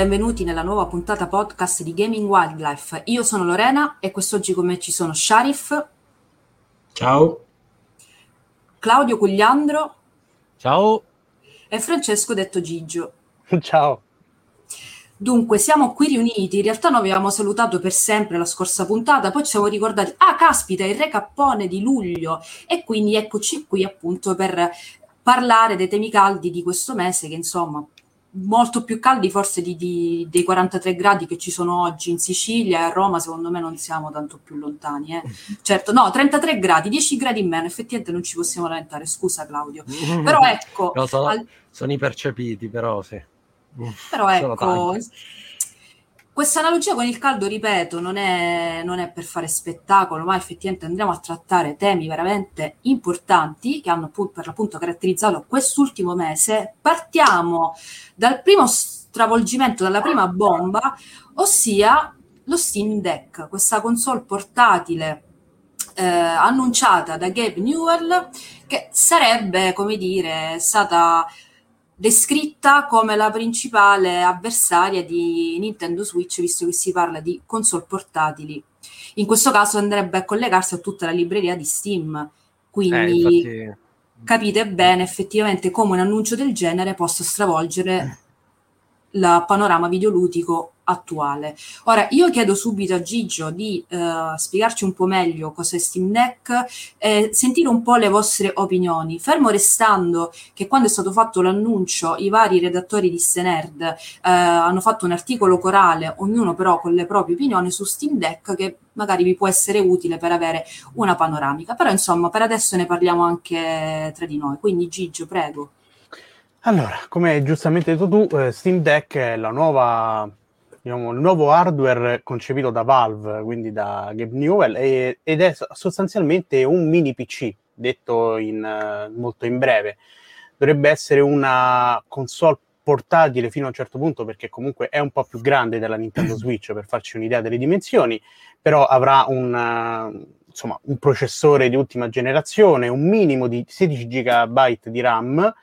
benvenuti nella nuova puntata podcast di Gaming Wildlife. Io sono Lorena e quest'oggi con me ci sono Sharif. Ciao. Claudio Cugliandro. Ciao. E Francesco detto Gigio. Ciao. Dunque, siamo qui riuniti. In realtà noi avevamo salutato per sempre la scorsa puntata, poi ci siamo ricordati, ah, caspita, il re cappone di luglio. E quindi eccoci qui appunto per parlare dei temi caldi di questo mese, che insomma molto più caldi forse di, di, dei 43 gradi che ci sono oggi in Sicilia e a Roma secondo me non siamo tanto più lontani eh. certo no 33 gradi 10 gradi in meno effettivamente non ci possiamo lamentare scusa Claudio. Però ecco no, sono, al... sono i percepiti però sì. Però ecco questa analogia con il caldo, ripeto, non è, non è, per fare spettacolo, ma effettivamente andremo a trattare temi veramente importanti che hanno per l'appunto caratterizzato quest'ultimo mese. Partiamo dal primo stravolgimento, dalla prima bomba, ossia lo Steam Deck, questa console portatile eh, annunciata da Gabe Newell, che sarebbe, come dire, stata descritta come la principale avversaria di Nintendo Switch, visto che si parla di console portatili. In questo caso andrebbe a collegarsi a tutta la libreria di Steam. Quindi eh, infatti... capite bene effettivamente come un annuncio del genere possa stravolgere il panorama videoludico attuale. Ora, io chiedo subito a Gigio di uh, spiegarci un po' meglio cos'è Steam Deck e sentire un po' le vostre opinioni, fermo restando che quando è stato fatto l'annuncio i vari redattori di Stenerd uh, hanno fatto un articolo corale, ognuno però con le proprie opinioni su Steam Deck che magari vi può essere utile per avere una panoramica, però insomma per adesso ne parliamo anche tra di noi, quindi Gigio, prego. Allora, come giustamente detto tu, eh, Steam Deck è la nuova diciamo, il nuovo hardware concepito da Valve, quindi da Gabe Newell, e, ed è sostanzialmente un mini PC, detto in, uh, molto in breve. Dovrebbe essere una console portatile fino a un certo punto, perché comunque è un po' più grande della Nintendo Switch, per farci un'idea delle dimensioni, però avrà un, uh, insomma, un processore di ultima generazione, un minimo di 16 GB di RAM,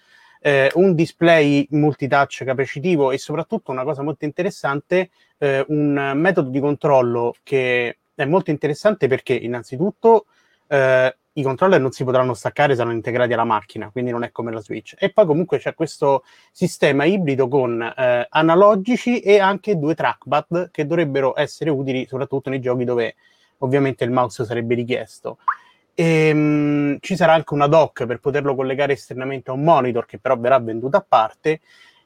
eh, un display multitouch capacitivo e soprattutto una cosa molto interessante, eh, un metodo di controllo che è molto interessante perché innanzitutto eh, i controller non si potranno staccare, saranno integrati alla macchina, quindi non è come la Switch. E poi comunque c'è questo sistema ibrido con eh, analogici e anche due trackpad che dovrebbero essere utili soprattutto nei giochi dove ovviamente il mouse sarebbe richiesto. E, um, ci sarà anche una dock per poterlo collegare esternamente a un monitor che però verrà venduto a parte.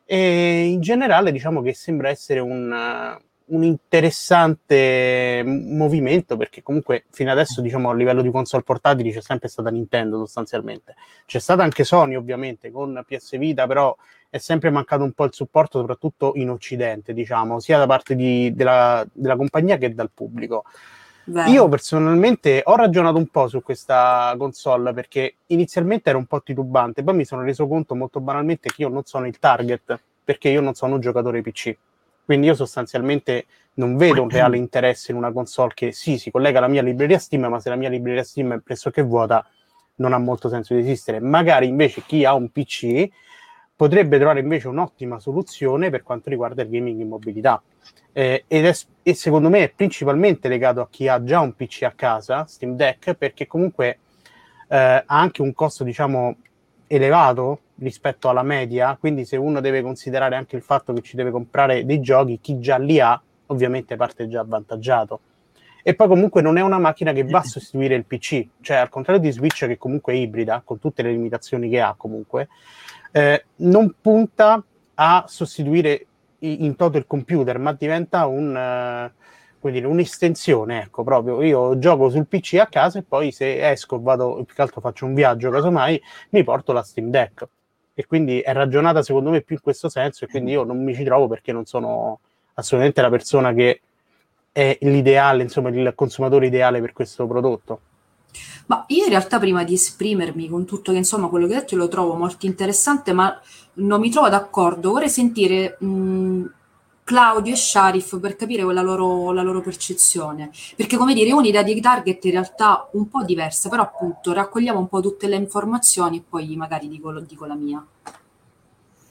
E in generale diciamo che sembra essere un, uh, un interessante movimento perché comunque fino adesso diciamo a livello di console portatili c'è sempre stata Nintendo sostanzialmente. C'è stata anche Sony ovviamente con PS Vita però è sempre mancato un po' il supporto soprattutto in occidente diciamo sia da parte di, della, della compagnia che dal pubblico Beh. Io personalmente ho ragionato un po' su questa console perché inizialmente ero un po' titubante, poi mi sono reso conto molto banalmente che io non sono il target perché io non sono un giocatore PC. Quindi io sostanzialmente non vedo un reale interesse in una console che sì, si collega alla mia libreria Steam, ma se la mia libreria Steam è pressoché vuota, non ha molto senso di esistere. Magari invece chi ha un PC potrebbe trovare invece un'ottima soluzione per quanto riguarda il gaming in mobilità. Eh, ed è, e secondo me è principalmente legato a chi ha già un PC a casa, Steam Deck, perché comunque eh, ha anche un costo, diciamo, elevato rispetto alla media, quindi se uno deve considerare anche il fatto che ci deve comprare dei giochi, chi già li ha, ovviamente parte già avvantaggiato. E poi comunque non è una macchina che va a sostituire il PC, cioè al contrario di Switch che comunque è ibrida, con tutte le limitazioni che ha comunque, eh, non punta a sostituire in toto il computer, ma diventa un, uh, dire, un'estensione, ecco, proprio. Io gioco sul PC a casa e poi se esco, vado, più che altro faccio un viaggio, casomai, mi porto la Steam Deck. E quindi è ragionata secondo me più in questo senso e quindi io non mi ci trovo perché non sono assolutamente la persona che è l'ideale, insomma, il consumatore ideale per questo prodotto. Ma io in realtà prima di esprimermi con tutto che insomma quello che hai detto lo trovo molto interessante, ma non mi trovo d'accordo. Vorrei sentire mh, Claudio e Sharif per capire la loro, la loro percezione. Perché come dire, un'idea di target in realtà un po' diversa, però appunto raccogliamo un po' tutte le informazioni e poi magari dico, dico la mia.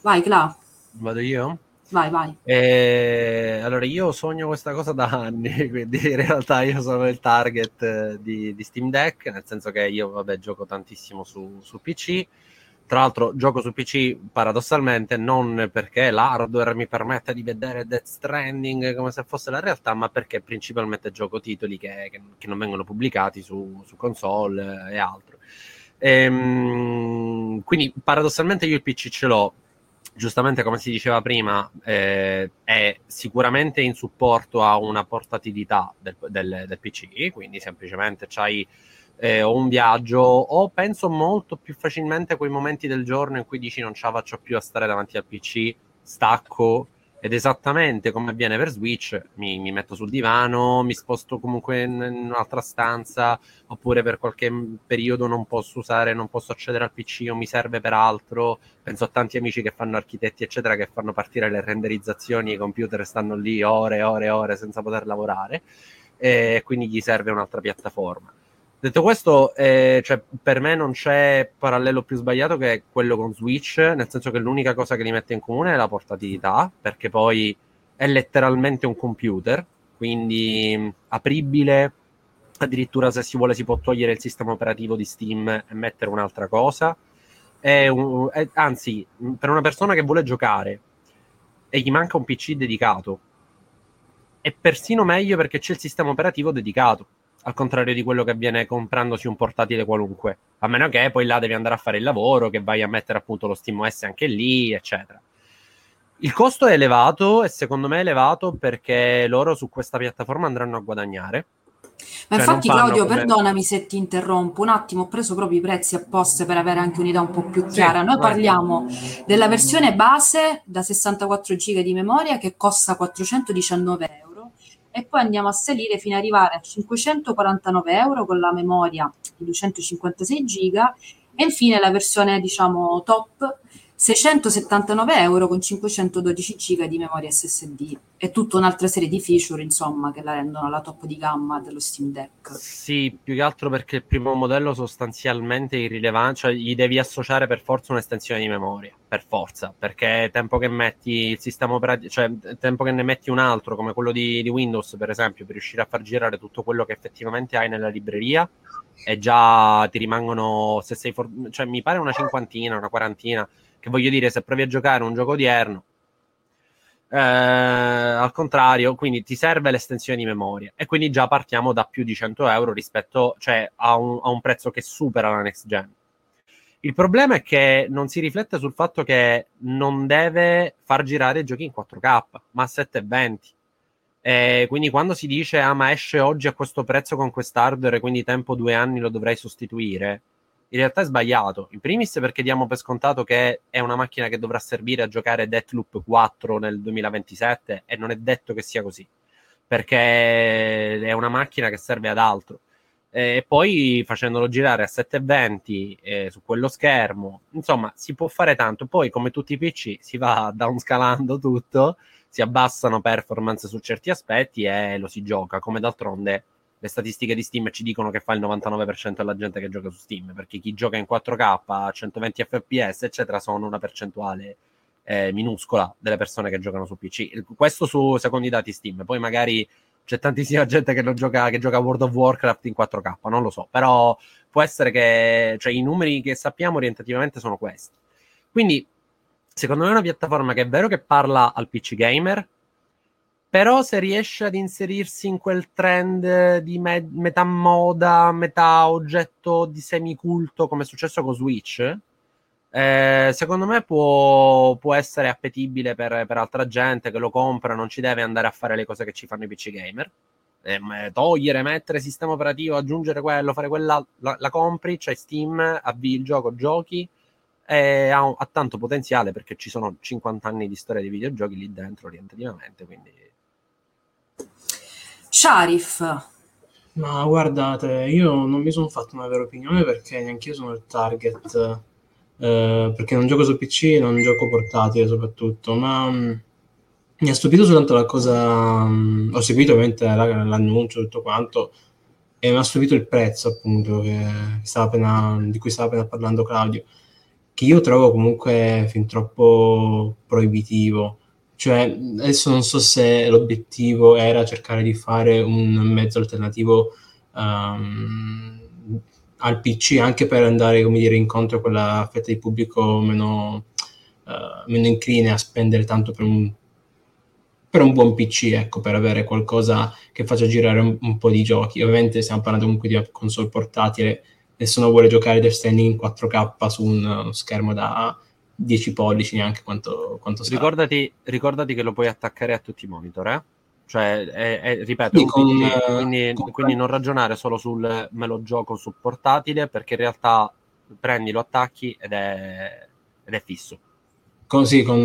Vai, Cla. Vado io? Vai, vai. Eh, allora, io sogno questa cosa da anni, quindi in realtà io sono il target eh, di, di Steam Deck, nel senso che io, vabbè, gioco tantissimo su, su PC. Tra l'altro gioco su PC paradossalmente non perché l'hardware mi permette di vedere Death Stranding come se fosse la realtà, ma perché principalmente gioco titoli che, che, che non vengono pubblicati su, su console e altro. Ehm, quindi paradossalmente io il PC ce l'ho, giustamente come si diceva prima, eh, è sicuramente in supporto a una portatilità del, del, del PC, quindi semplicemente c'hai eh, o un viaggio o penso molto più facilmente a quei momenti del giorno in cui dici non ce la faccio più a stare davanti al PC, stacco ed esattamente come avviene per Switch, mi, mi, metto sul divano, mi sposto comunque in, in, un'altra stanza, oppure per qualche periodo non posso usare, non posso accedere al PC o mi serve per altro. Penso a tanti amici che fanno architetti, eccetera, che fanno partire le renderizzazioni, i computer stanno lì ore e ore e ore senza poter lavorare, e quindi gli serve un'altra piattaforma. Detto questo, eh, cioè, per me non c'è parallelo più sbagliato che quello con Switch, nel senso che l'unica cosa che li mette in comune è la portatilità, perché poi è letteralmente un computer, quindi apribile, addirittura se si vuole si può togliere il sistema operativo di Steam e mettere un'altra cosa. È un, è, anzi, per una persona che vuole giocare e gli manca un PC dedicato, è persino meglio perché c'è il sistema operativo dedicato al contrario di quello che avviene comprandosi un portatile qualunque, a meno che poi là devi andare a fare il lavoro, che vai a mettere appunto lo SteamOS anche lì, eccetera. Il costo è elevato e secondo me è elevato perché loro su questa piattaforma andranno a guadagnare. Ma cioè, infatti, Claudio, come... perdonami se ti interrompo un attimo, ho preso proprio i prezzi apposta per avere anche un'idea un po' più chiara. Sì, Noi parliamo della versione base da 64 GB di memoria che costa 419 euro e poi andiamo a salire fino ad arrivare a 549 euro con la memoria di 256 giga e infine la versione diciamo top 679 euro con 512 giga di memoria SSD e tutta un'altra serie di feature insomma che la rendono la top di gamma dello Steam Deck. Sì più che altro perché il primo modello sostanzialmente è irrilevante cioè gli devi associare per forza un'estensione di memoria per forza perché tempo che metti il sistema operativo cioè tempo che ne metti un altro come quello di, di Windows per esempio per riuscire a far girare tutto quello che effettivamente hai nella libreria e già ti rimangono se sei for- cioè mi pare una cinquantina una quarantina che voglio dire, se provi a giocare un gioco odierno, eh, al contrario, quindi ti serve l'estensione di memoria e quindi già partiamo da più di 100 euro rispetto, cioè a un, a un prezzo che supera la next gen. Il problema è che non si riflette sul fatto che non deve far girare i giochi in 4K, ma a 720. E quindi quando si dice ah ma esce oggi a questo prezzo con quest'hardware, quindi tempo due anni lo dovrei sostituire, in realtà è sbagliato. In primis perché diamo per scontato che è una macchina che dovrà servire a giocare Deathloop 4 nel 2027 e non è detto che sia così, perché è una macchina che serve ad altro. E poi facendolo girare a 720 eh, su quello schermo, insomma, si può fare tanto. Poi, come tutti i PC, si va downscalando tutto, si abbassano performance su certi aspetti e lo si gioca, come d'altronde le statistiche di Steam ci dicono che fa il 99% della gente che gioca su Steam, perché chi gioca in 4K a 120 fps, eccetera, sono una percentuale eh, minuscola delle persone che giocano su PC. Questo su secondo i dati Steam. Poi magari c'è tantissima gente che, gioca, che gioca World of Warcraft in 4K, non lo so, però può essere che cioè, i numeri che sappiamo orientativamente sono questi. Quindi, secondo me è una piattaforma che è vero che parla al PC gamer, però se riesce ad inserirsi in quel trend di me- metà moda, metà oggetto di semiculto, come è successo con Switch, eh, secondo me può, può essere appetibile per, per, altra gente che lo compra, non ci deve andare a fare le cose che ci fanno i PC gamer. Eh, togliere, mettere sistema operativo, aggiungere quello, fare quella, la, la compri, c'è Steam, avvii il gioco, giochi ha, ha tanto potenziale perché ci sono 50 anni di storia di videogiochi lì dentro orientativamente, quindi Sharif. Ma guardate, io non mi sono fatto una vera opinione perché neanche io sono il target, eh, perché non gioco su PC, non gioco portatile soprattutto, ma mh, mm, mi ha stupito soltanto la cosa, mh, mm, ho seguito ovviamente l'annuncio, tutto quanto, e mi ha stupito il prezzo appunto che appena, di cui stava appena parlando Claudio, che io trovo comunque fin troppo proibitivo Cioè, adesso non so se l'obiettivo era cercare di fare un mezzo alternativo um, al PC anche per andare, come dire, incontro a quella fetta di pubblico meno, uh, meno incline a spendere tanto per un, per un buon PC, ecco, per avere qualcosa che faccia girare un, un, po' di giochi. Ovviamente stiamo parlando comunque di console portatile, nessuno vuole giocare Death Stranding in 4K su un, uno schermo da 10 pollici neanche quanto, quanto sarà. Ricordati, ricordati, che lo puoi attaccare a tutti i monitor, eh? Cioè, è, è, ripeto, sì, con, quindi, eh, quindi, con... quindi, non ragionare solo sul me lo gioco su portatile, perché in realtà prendi, lo attacchi ed è, ed è fisso. Con, sì, con,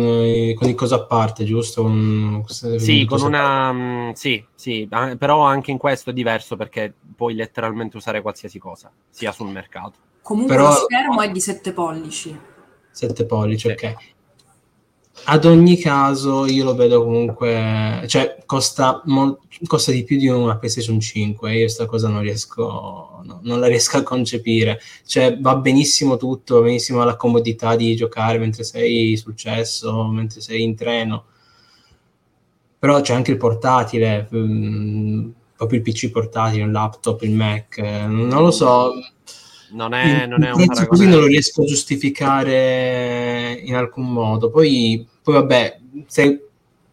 con il cosa a parte, giusto? Con, sì, con una... Mm, sì, sì, però anche in questo è diverso perché puoi letteralmente usare qualsiasi cosa, sia sul mercato. Comunque però... lo schermo è di 7 pollici. 7 pollici, ok. Ad ogni caso io lo vedo comunque, cioè costa, mo- costa di più di una PlayStation 5, io questa cosa non riesco, no, non la riesco a concepire, cioè va benissimo tutto, va benissimo la comodità di giocare mentre sei sul cesso, mentre sei in treno, però c'è anche il portatile, mh, mm, proprio il PC portatile, il laptop, il Mac, non lo so, non è, non è un paragone. Così non lo riesco a giustificare in alcun modo. Poi, poi vabbè, se,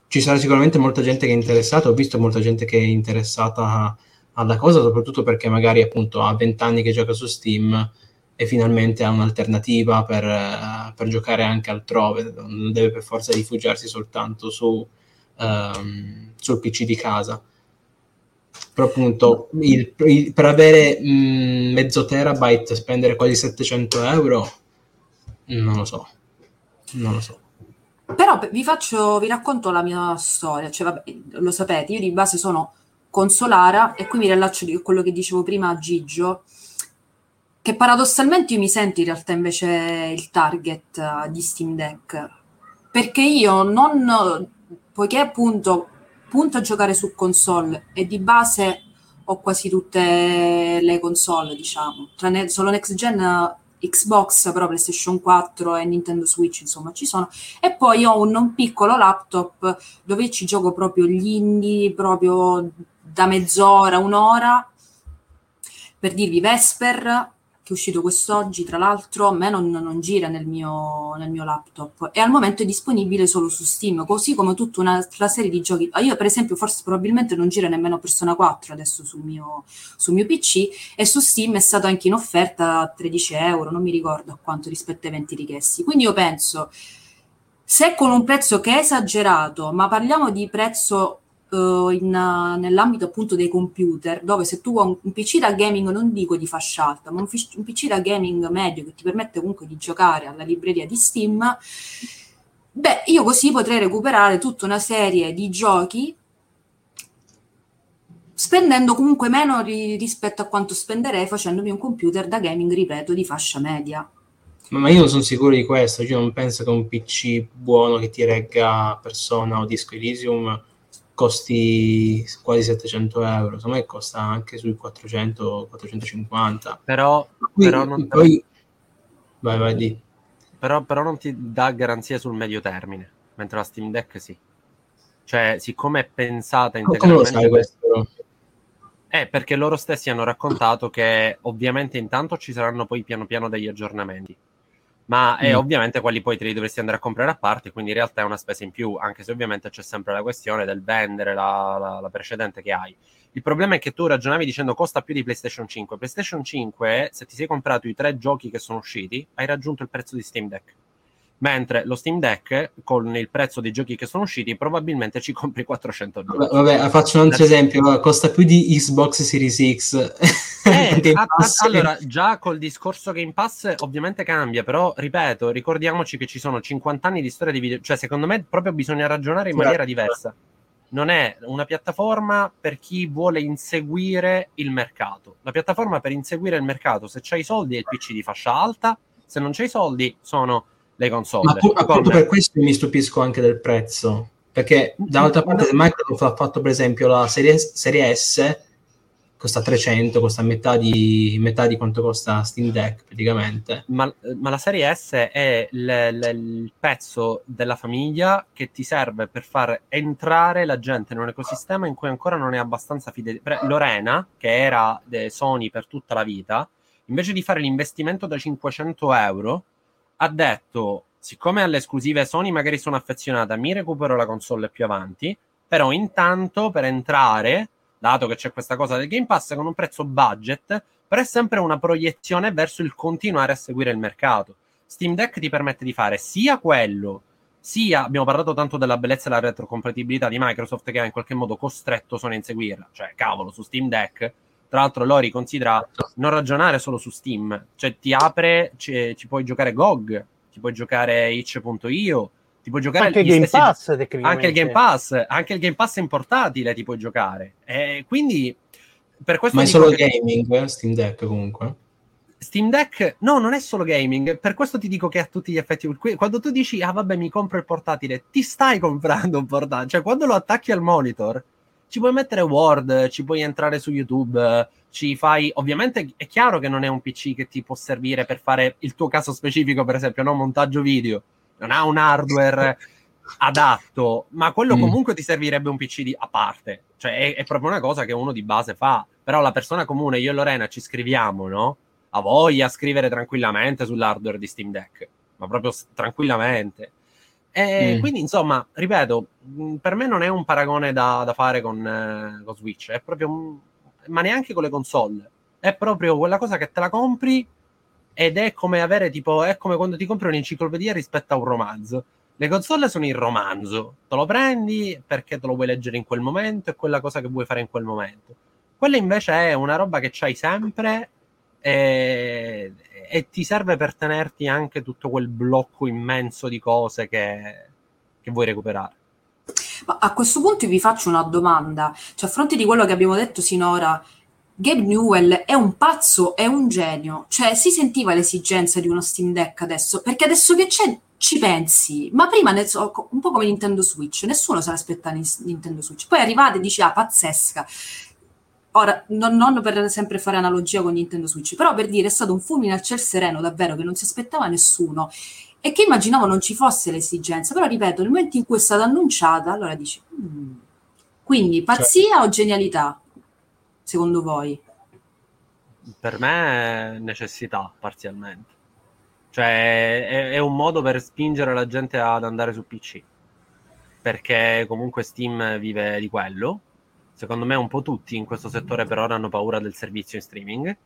ci sarà sicuramente molta gente che è interessata. Ho visto molta gente che è interessata alla cosa, soprattutto perché magari appunto ha 20 anni che gioca su Steam e finalmente ha un'alternativa per, per giocare anche altrove. Non deve per forza rifugiarsi soltanto su, um, sul PC di casa però appunto il, il, per avere mh, mm, mezzo terabyte spendere quasi 700 euro non lo so. Non lo so. Però vi faccio vi racconto la mia storia cioè vabbè, lo sapete io di base sono consolara e qui mi rilaccio di quello che dicevo prima a Gigio che paradossalmente io mi sento in realtà invece il target uh, di Steam Deck perché io non poiché appunto punto a giocare su console e di base ho quasi tutte le console, diciamo, tranne solo next gen Xbox, però PlayStation 4 e Nintendo Switch, insomma, ci sono. E poi ho un, un piccolo laptop dove ci gioco proprio gli indie, proprio da mezz'ora, un'ora. Per dirvi Vesper, che è uscito quest'oggi, tra l'altro, a me non, non gira nel mio, nel mio, laptop e al momento è disponibile solo su Steam, così come tutta un'altra serie di giochi. Ah, io, per esempio, forse probabilmente non gira nemmeno Persona 4 adesso sul mio, sul mio PC e su Steam è stato anche in offerta a 13 euro, non mi ricordo a quanto rispetto ai 20 richiesti. Quindi io penso, se con un prezzo che è esagerato, ma parliamo di prezzo uh, in, nell'ambito appunto dei computer, dove se tu hai un, un, PC da gaming, non dico di fascia alta, ma un, un, PC da gaming medio che ti permette comunque di giocare alla libreria di Steam, beh, io così potrei recuperare tutta una serie di giochi spendendo comunque meno ri- rispetto a quanto spenderei facendomi un computer da gaming, ripeto, di fascia media. Ma io non sono sicuro di questo, io non penso che un PC buono che ti regga Persona o Disco Elysium costi quasi 700 euro, secondo me costa anche sui 400-450. Però, però non... poi... Vai, vai, di. Però, però non ti dà garanzia sul medio termine, mentre la Steam Deck sì. Cioè, siccome è pensata integralmente... Come lo sai questo? Eh, perché loro stessi hanno raccontato che ovviamente intanto ci saranno poi piano piano degli aggiornamenti ma mm. ovviamente quelli poi te li dovresti andare a comprare a parte, quindi in realtà è una spesa in più, anche se ovviamente c'è sempre la questione del vendere la, la, la, precedente che hai. Il problema è che tu ragionavi dicendo costa più di PlayStation 5. PlayStation 5, se ti sei comprato i tre giochi che sono usciti, hai raggiunto il prezzo di Steam Deck mentre lo Steam Deck con il prezzo dei giochi che sono usciti probabilmente ci compri 400 giochi. Vabbè, faccio un altro esempio, costa più di Xbox Series X. Eh, a, a, allora, già col discorso Game Pass ovviamente cambia, però ripeto, ricordiamoci che ci sono 50 anni di storia di video, cioè secondo me proprio bisogna ragionare in maniera diversa. Non è una piattaforma per chi vuole inseguire il mercato. La piattaforma per inseguire il mercato, se c'hai i soldi, è il PC di fascia alta, se non c'hai i soldi, sono le console. Ma appunto, appunto per questo mi stupisco anche del prezzo, perché dall'altra parte se Microsoft ha fatto per esempio la serie, serie S costa 300, costa metà di, metà di quanto costa Steam Deck praticamente. Ma, ma la serie S è l, l, il pezzo della famiglia che ti serve per far entrare la gente in un ecosistema in cui ancora non è abbastanza fidele. Lorena, che era Sony per tutta la vita, invece di fare l'investimento da 500 euro, ha detto, siccome alle esclusive Sony magari sono affezionata, mi recupero la console più avanti, però intanto per entrare dato che c'è questa cosa del Game Pass con un prezzo budget, però è sempre una proiezione verso il continuare a seguire il mercato. Steam Deck ti permette di fare sia quello, sia abbiamo parlato tanto della bellezza e della retrocompatibilità di Microsoft che ha in qualche modo costretto Sony a inseguirla, cioè cavolo, su Steam Deck tra l'altro Lori considera non ragionare solo su Steam, cioè ti apre, ci, ci puoi giocare GOG, ti puoi giocare itch.io, ti puoi giocare anche il Game stessi... Pass, anche il Game Pass, anche il Game Pass in portatile ti puoi giocare. E quindi per questo Ma è solo che... gaming, eh? Steam Deck comunque. Steam Deck, no, non è solo gaming, per questo ti dico che ha tutti gli effetti. Quando tu dici, ah, vabbè, mi compro il portatile, ti stai comprando un portatile, cioè quando lo attacchi al monitor, ci puoi mettere Word, ci puoi entrare su YouTube, ci fai. Ovviamente è chiaro che non è un PC che ti può servire per fare il tuo caso specifico, per esempio, no, montaggio video non ha un hardware adatto, ma quello mm. comunque ti servirebbe un PC di, a parte. Cioè, è, è, proprio una cosa che uno di base fa. Però la persona comune, io e Lorena, ci scriviamo, no? Ha voglia a scrivere tranquillamente sull'hardware di Steam Deck, ma proprio s- tranquillamente. E mm. quindi, insomma, ripeto, mm, per me non è un paragone da, da fare con, eh, con Switch, è proprio un, ma neanche con le console. È proprio quella cosa che te la compri ed è come avere tipo è come quando ti compri un'enciclopedia rispetto a un romanzo le console sono il romanzo te lo prendi perché te lo vuoi leggere in quel momento è quella cosa che vuoi fare in quel momento quella invece è una roba che c'hai sempre e, e ti serve per tenerti anche tutto quel blocco immenso di cose che, che vuoi recuperare. Ma a questo punto vi faccio una domanda. Cioè a fronte di quello che abbiamo detto sinora Gabe Newell è un pazzo, è un genio, cioè si sentiva l'esigenza di uno Steam Deck adesso, perché adesso che c'è ci pensi, ma prima un po' come Nintendo Switch, nessuno se l'aspetta Nintendo Switch, poi arrivate e dici ah pazzesca, ora non, non, per sempre fare analogia con Nintendo Switch, però per dire è stato un fulmine al ciel sereno davvero che non si aspettava nessuno e che immaginavo non ci fosse l'esigenza, però ripeto, nel momento in cui è stata annunciata, allora dici, mm. quindi pazzia cioè. o genialità? secondo voi? Per me è necessità, parzialmente. Cioè, è, è, un modo per spingere la gente ad andare su PC. Perché comunque Steam vive di quello. Secondo me un po' tutti in questo settore per ora hanno paura del servizio in streaming.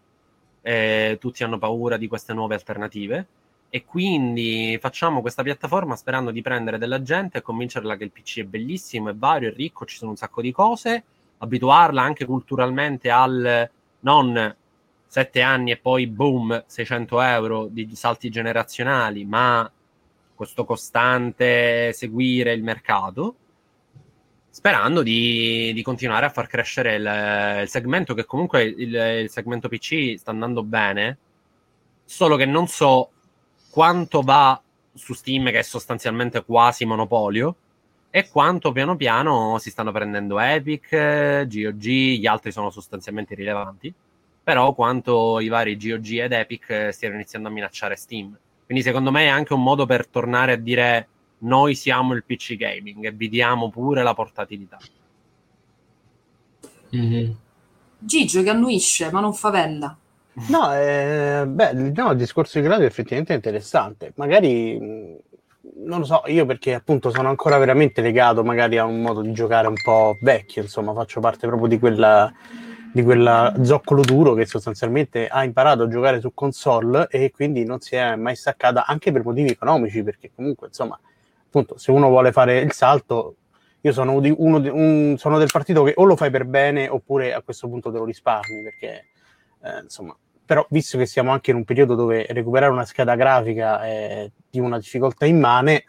E tutti hanno paura di queste nuove alternative. E quindi facciamo questa piattaforma sperando di prendere della gente e convincerla che il PC è bellissimo, è vario, è ricco, ci sono un sacco di cose abituarla anche culturalmente al non sette anni e poi boom 600 euro di salti generazionali, ma questo costante seguire il mercato, sperando di, di continuare a far crescere il, il segmento che comunque il, il, segmento PC sta andando bene, solo che non so quanto va su Steam che è sostanzialmente quasi monopolio e quanto piano piano si stanno prendendo Epic, GOG, gli altri sono sostanzialmente irrilevanti, però quanto i vari GOG ed Epic stiano iniziando a minacciare Steam. Quindi secondo me è anche un modo per tornare a dire noi siamo il PC gaming e vi diamo pure la portatilità. Mm-hmm. Gigio che annuisce ma non favella. No, eh, beh, no, il discorso di grado è effettivamente interessante. Magari non lo so, io perché appunto sono ancora veramente legato magari a un modo di giocare un po' vecchio, insomma, faccio parte proprio di quella di quella zoccolo duro che sostanzialmente ha imparato a giocare su console e quindi non si è mai staccata anche per motivi economici, perché comunque, insomma, appunto, se uno vuole fare il salto, io sono, di, uno, un, sono del partito che o lo fai per bene oppure a questo punto te lo risparmi, perché eh, insomma, però visto che siamo anche in un periodo dove recuperare una scheda grafica è di una difficoltà immane,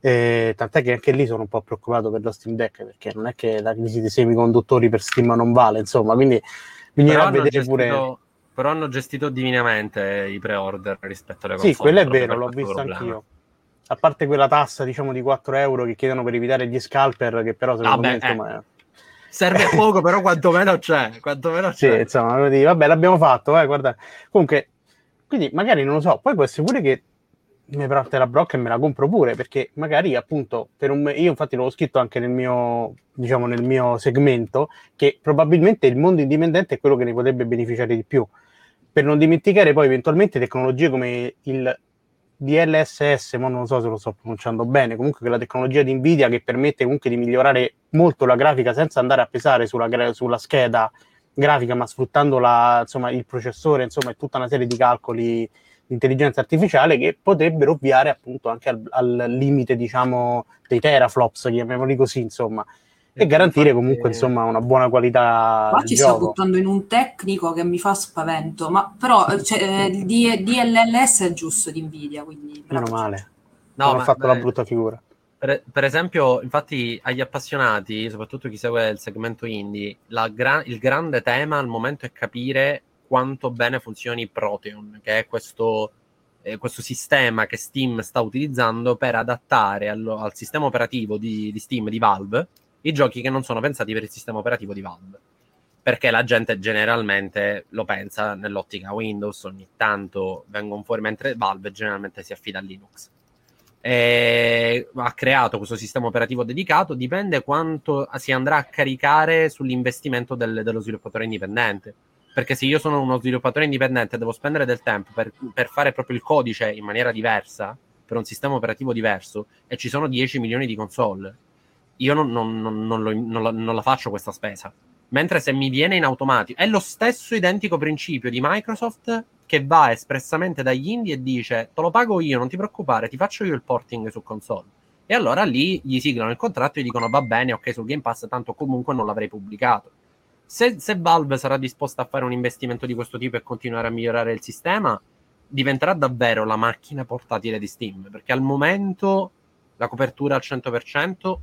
eh, tant'è che anche lì sono un po' preoccupato per lo Steam Deck, perché non è che la crisi dei semiconduttori per Steam non vale, insomma, quindi bisognerà vedere gestito, pure... Però hanno gestito divinamente i pre-order rispetto alle console. Sì, quello è vero, l'ho visto problema. anch'io. A parte quella tassa, diciamo, di 4 euro che chiedono per evitare gli scalper, che però secondo Vabbè, me, insomma... Eh. serve poco, però quantomeno c'è. Quantomeno c'è. Sì, insomma, vabbè, l'abbiamo fatto, eh, guarda. Comunque, quindi magari non lo so, poi può essere pure che mi parte la brocca e me la compro pure, perché magari appunto per un io infatti l'ho scritto anche nel mio diciamo nel mio segmento che probabilmente il mondo indipendente è quello che ne potrebbe beneficiare di più. Per non dimenticare poi eventualmente tecnologie come il DLSS, ma non so se lo sto pronunciando bene, comunque quella tecnologia di Nvidia che permette comunque di migliorare molto la grafica senza andare a pesare sulla, sulla scheda grafica, ma sfruttando la, insomma, il processore, insomma, e tutta una serie di calcoli di intelligenza artificiale che potrebbero ovviare appunto anche al, al limite, diciamo, dei teraflops, chiamiamoli così, insomma, e garantire comunque insomma una buona qualità qua ci sto buttando in un tecnico che mi fa spavento ma però cioè, il DLLS è giusto di Nvidia quindi meno male. No, non ha fatto beh, la brutta figura. per, per, esempio, infatti, agli appassionati, soprattutto chi segue il segmento indie, gra- il grande tema al momento è capire quanto bene funzioni Proteon, che è questo, eh, questo sistema che Steam sta utilizzando per adattare al, al sistema operativo di, di, Steam, di Valve, i giochi che non sono pensati per il sistema operativo di Valve. Perché la gente generalmente lo pensa nell'ottica Windows, ogni tanto vengono fuori, mentre Valve generalmente si affida a Linux eh, ha creato questo sistema operativo dedicato, dipende quanto si andrà a caricare sull'investimento del, dello sviluppatore indipendente. Perché se io sono uno sviluppatore indipendente e devo spendere del tempo per, per, fare proprio il codice in maniera diversa, per un sistema operativo diverso, e ci sono 10 milioni di console, io non, non, non, lo, non la faccio questa spesa. Mentre se mi viene in automatico, è lo stesso identico principio di Microsoft che va espressamente dagli indie e dice te lo pago io, non ti preoccupare, ti faccio io il porting su console. E allora lì gli siglano il contratto e gli dicono va bene, ok, sul Game Pass tanto comunque non l'avrei pubblicato. Se, se Valve sarà disposta a fare un investimento di questo tipo e continuare a migliorare il sistema, diventerà davvero la macchina portatile di Steam, perché al momento la copertura al 100%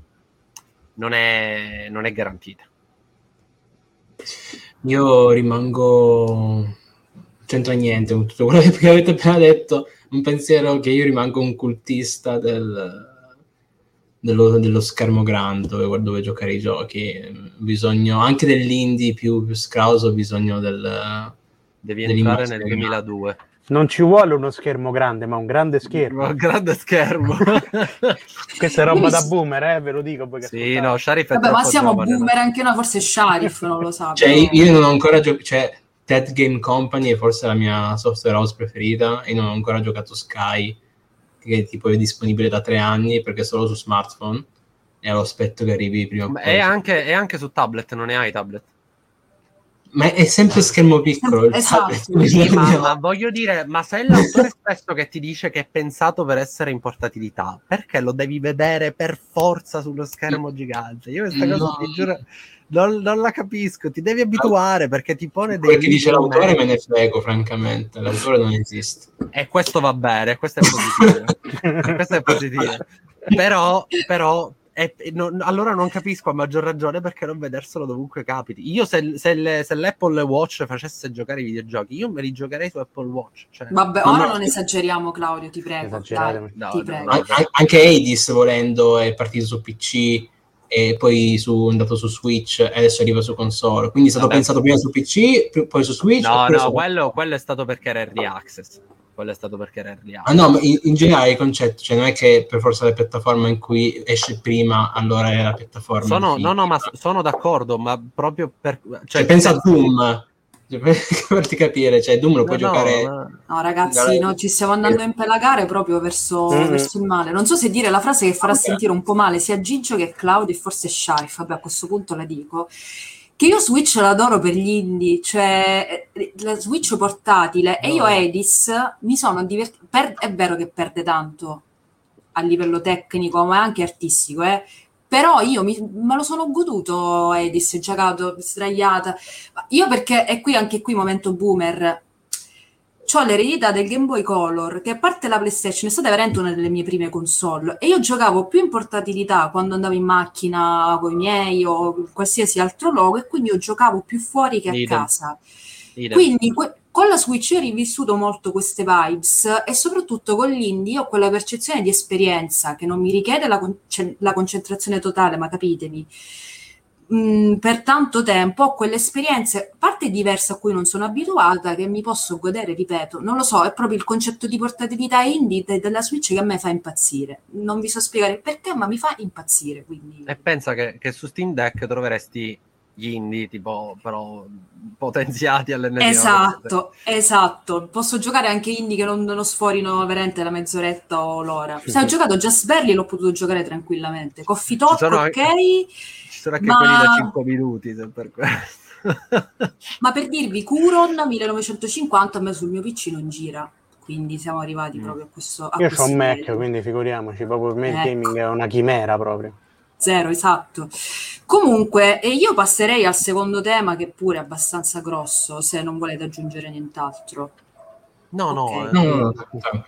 non è, non è garantita. Io rimango c'entra niente con tutto quello che avete appena detto. Un pensiero che io rimango un cultista del, dello, dello, schermo grande dove, dove, giocare i giochi. Bisogno anche dell'indie più, più scrauso, bisogno del. Devi entrare nel 2002. Non ci vuole uno schermo grande, ma un grande schermo. Un grande schermo. Questa è roba da boomer, eh, ve lo dico. Sì, no, Sharif è Vabbè, ma siamo giovane, boomer no? anche noi, forse Sharif non lo sa. Cioè, io non ho ancora giocato. Cioè, Ted Game Company è forse la mia software house preferita e non ho ancora giocato Sky, che tipo è disponibile da tre anni perché è solo su smartphone e lo aspetto che arrivi prima o poi. È anche, è anche su tablet, non ne hai tablet. Ma è sempre schermo piccolo. Esatto. Sì, ma, ma, voglio dire, ma se è l'autore stesso che ti dice che è pensato per essere in portatilità, perché lo devi vedere per forza sullo schermo gigante? Io questa cosa no. ti giuro non, non, la capisco, ti devi abituare perché ti pone dei... Perché dice l'autore me ne frego, francamente, l'autore non esiste. E questo va bene, questo è positivo. questo è positivo. Però, però è, non, allora non capisco a maggior ragione perché non vederselo dovunque capiti. Io se, se, le, se, l'Apple Watch facesse giocare i videogiochi, io me li giocherei su Apple Watch. Cioè, Vabbè, ora non esageriamo Claudio, ti prego. Dai, no, ti no, prego. No, anche Hades volendo è partito su PC e poi su, è andato su Switch e adesso arriva su console. Quindi è stato Vabbè. pensato prima su PC, poi su Switch. No, no, su... quello, quello, è stato perché era early access. Quello è stato perché era early access. Ah no, ma in, in, generale il concetto, cioè non è che per forza la piattaforma in cui esce prima, allora è la piattaforma. Sono, no, no, ma sono d'accordo, ma proprio per... Cioè, cioè pensa a Doom per farti capire, cioè Doom lo puoi no, giocare. No, no ragazzi, no, ci stiamo andando a impelagare proprio verso, mm. verso, il male. Non so se dire la frase che farà okay. sentire un po' male sia Gigio che Claudio e forse Sharif. Vabbè, a questo punto la dico. Che io Switch l'adoro per gli indie, cioè eh, la Switch portatile e io Edis mi sono divertito. Per- è vero che perde tanto a livello tecnico, ma anche artistico, eh però io mi, me lo sono goduto Edis, giocato sdraiata. Io perché, è qui anche qui momento boomer, ho l'eredità del Game Boy Color, che a parte la PlayStation è stata veramente una delle mie prime console, e io giocavo più in portatilità quando andavo in macchina con i miei o qualsiasi altro luogo, e quindi io giocavo più fuori che a Idem. casa. Idem. Quindi que- con la Switch ho rivissuto molto queste vibes e soprattutto con l'indie ho quella percezione di esperienza che non mi richiede la, con- cioè, la concentrazione totale, ma capitemi. Mh, per tanto tempo ho quelle esperienze, parte diverse a cui non sono abituata, che mi posso godere, ripeto, non lo so, è proprio il concetto di portatività indie de- della Switch che a me fa impazzire. Non vi so spiegare perché, ma mi fa impazzire. Quindi... E pensa che, che su Steam Deck troveresti gli indie tipo però potenziati all'ennesima esatto esatto. Posso giocare anche indie che non, non sforino veramente la mezz'oretta o l'ora. Se ho giocato Just Barely l'ho potuto giocare tranquillamente. Coffee Talk ok. anche, sono anche ma... quelli da 5 minuti per questo ma per dirvi Curon 1950 a me sul mio PC non gira quindi siamo arrivati mm. proprio a questo a io ho un Mac quindi figuriamoci proprio per me ecco. il gaming è una chimera proprio zero, esatto. Comunque, e io passerei al secondo tema che pure è abbastanza grosso, se non volete aggiungere nient'altro. No, okay. no, no, no, no.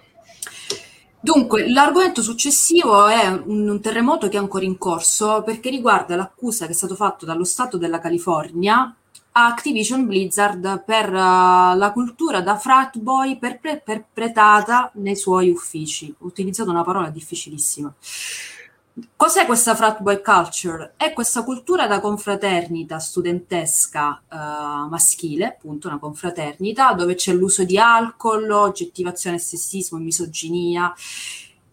Dunque, l'argomento successivo è un, un, terremoto che è ancora in corso perché riguarda l'accusa che è stato fatto dallo Stato della California a Activision Blizzard per uh, la cultura da frat boy perpetrata nei suoi uffici. Ho utilizzato una parola difficilissima. Cos'è questa frat boy culture? È questa cultura da confraternita studentesca uh, maschile, appunto una confraternita, dove c'è l'uso di alcol, oggettivazione, sessismo, misoginia.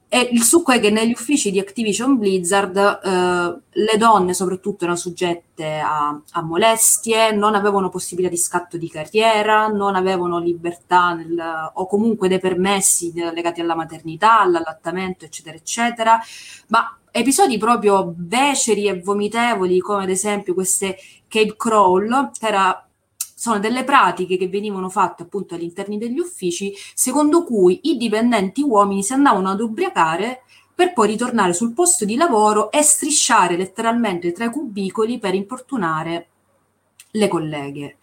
E il succo è che negli uffici di Activision Blizzard uh, le donne soprattutto erano soggette a, a, molestie, non avevano possibilità di scatto di carriera, non avevano libertà nel, o comunque dei permessi legati alla maternità, all'allattamento, eccetera, eccetera. Ma episodi proprio beceri e vomitevoli, come ad esempio queste cave crawl, che era, sono delle pratiche che venivano fatte appunto all'interno degli uffici, secondo cui i dipendenti uomini si andavano ad ubriacare per poi ritornare sul posto di lavoro e strisciare letteralmente tra i cubicoli per importunare le colleghe.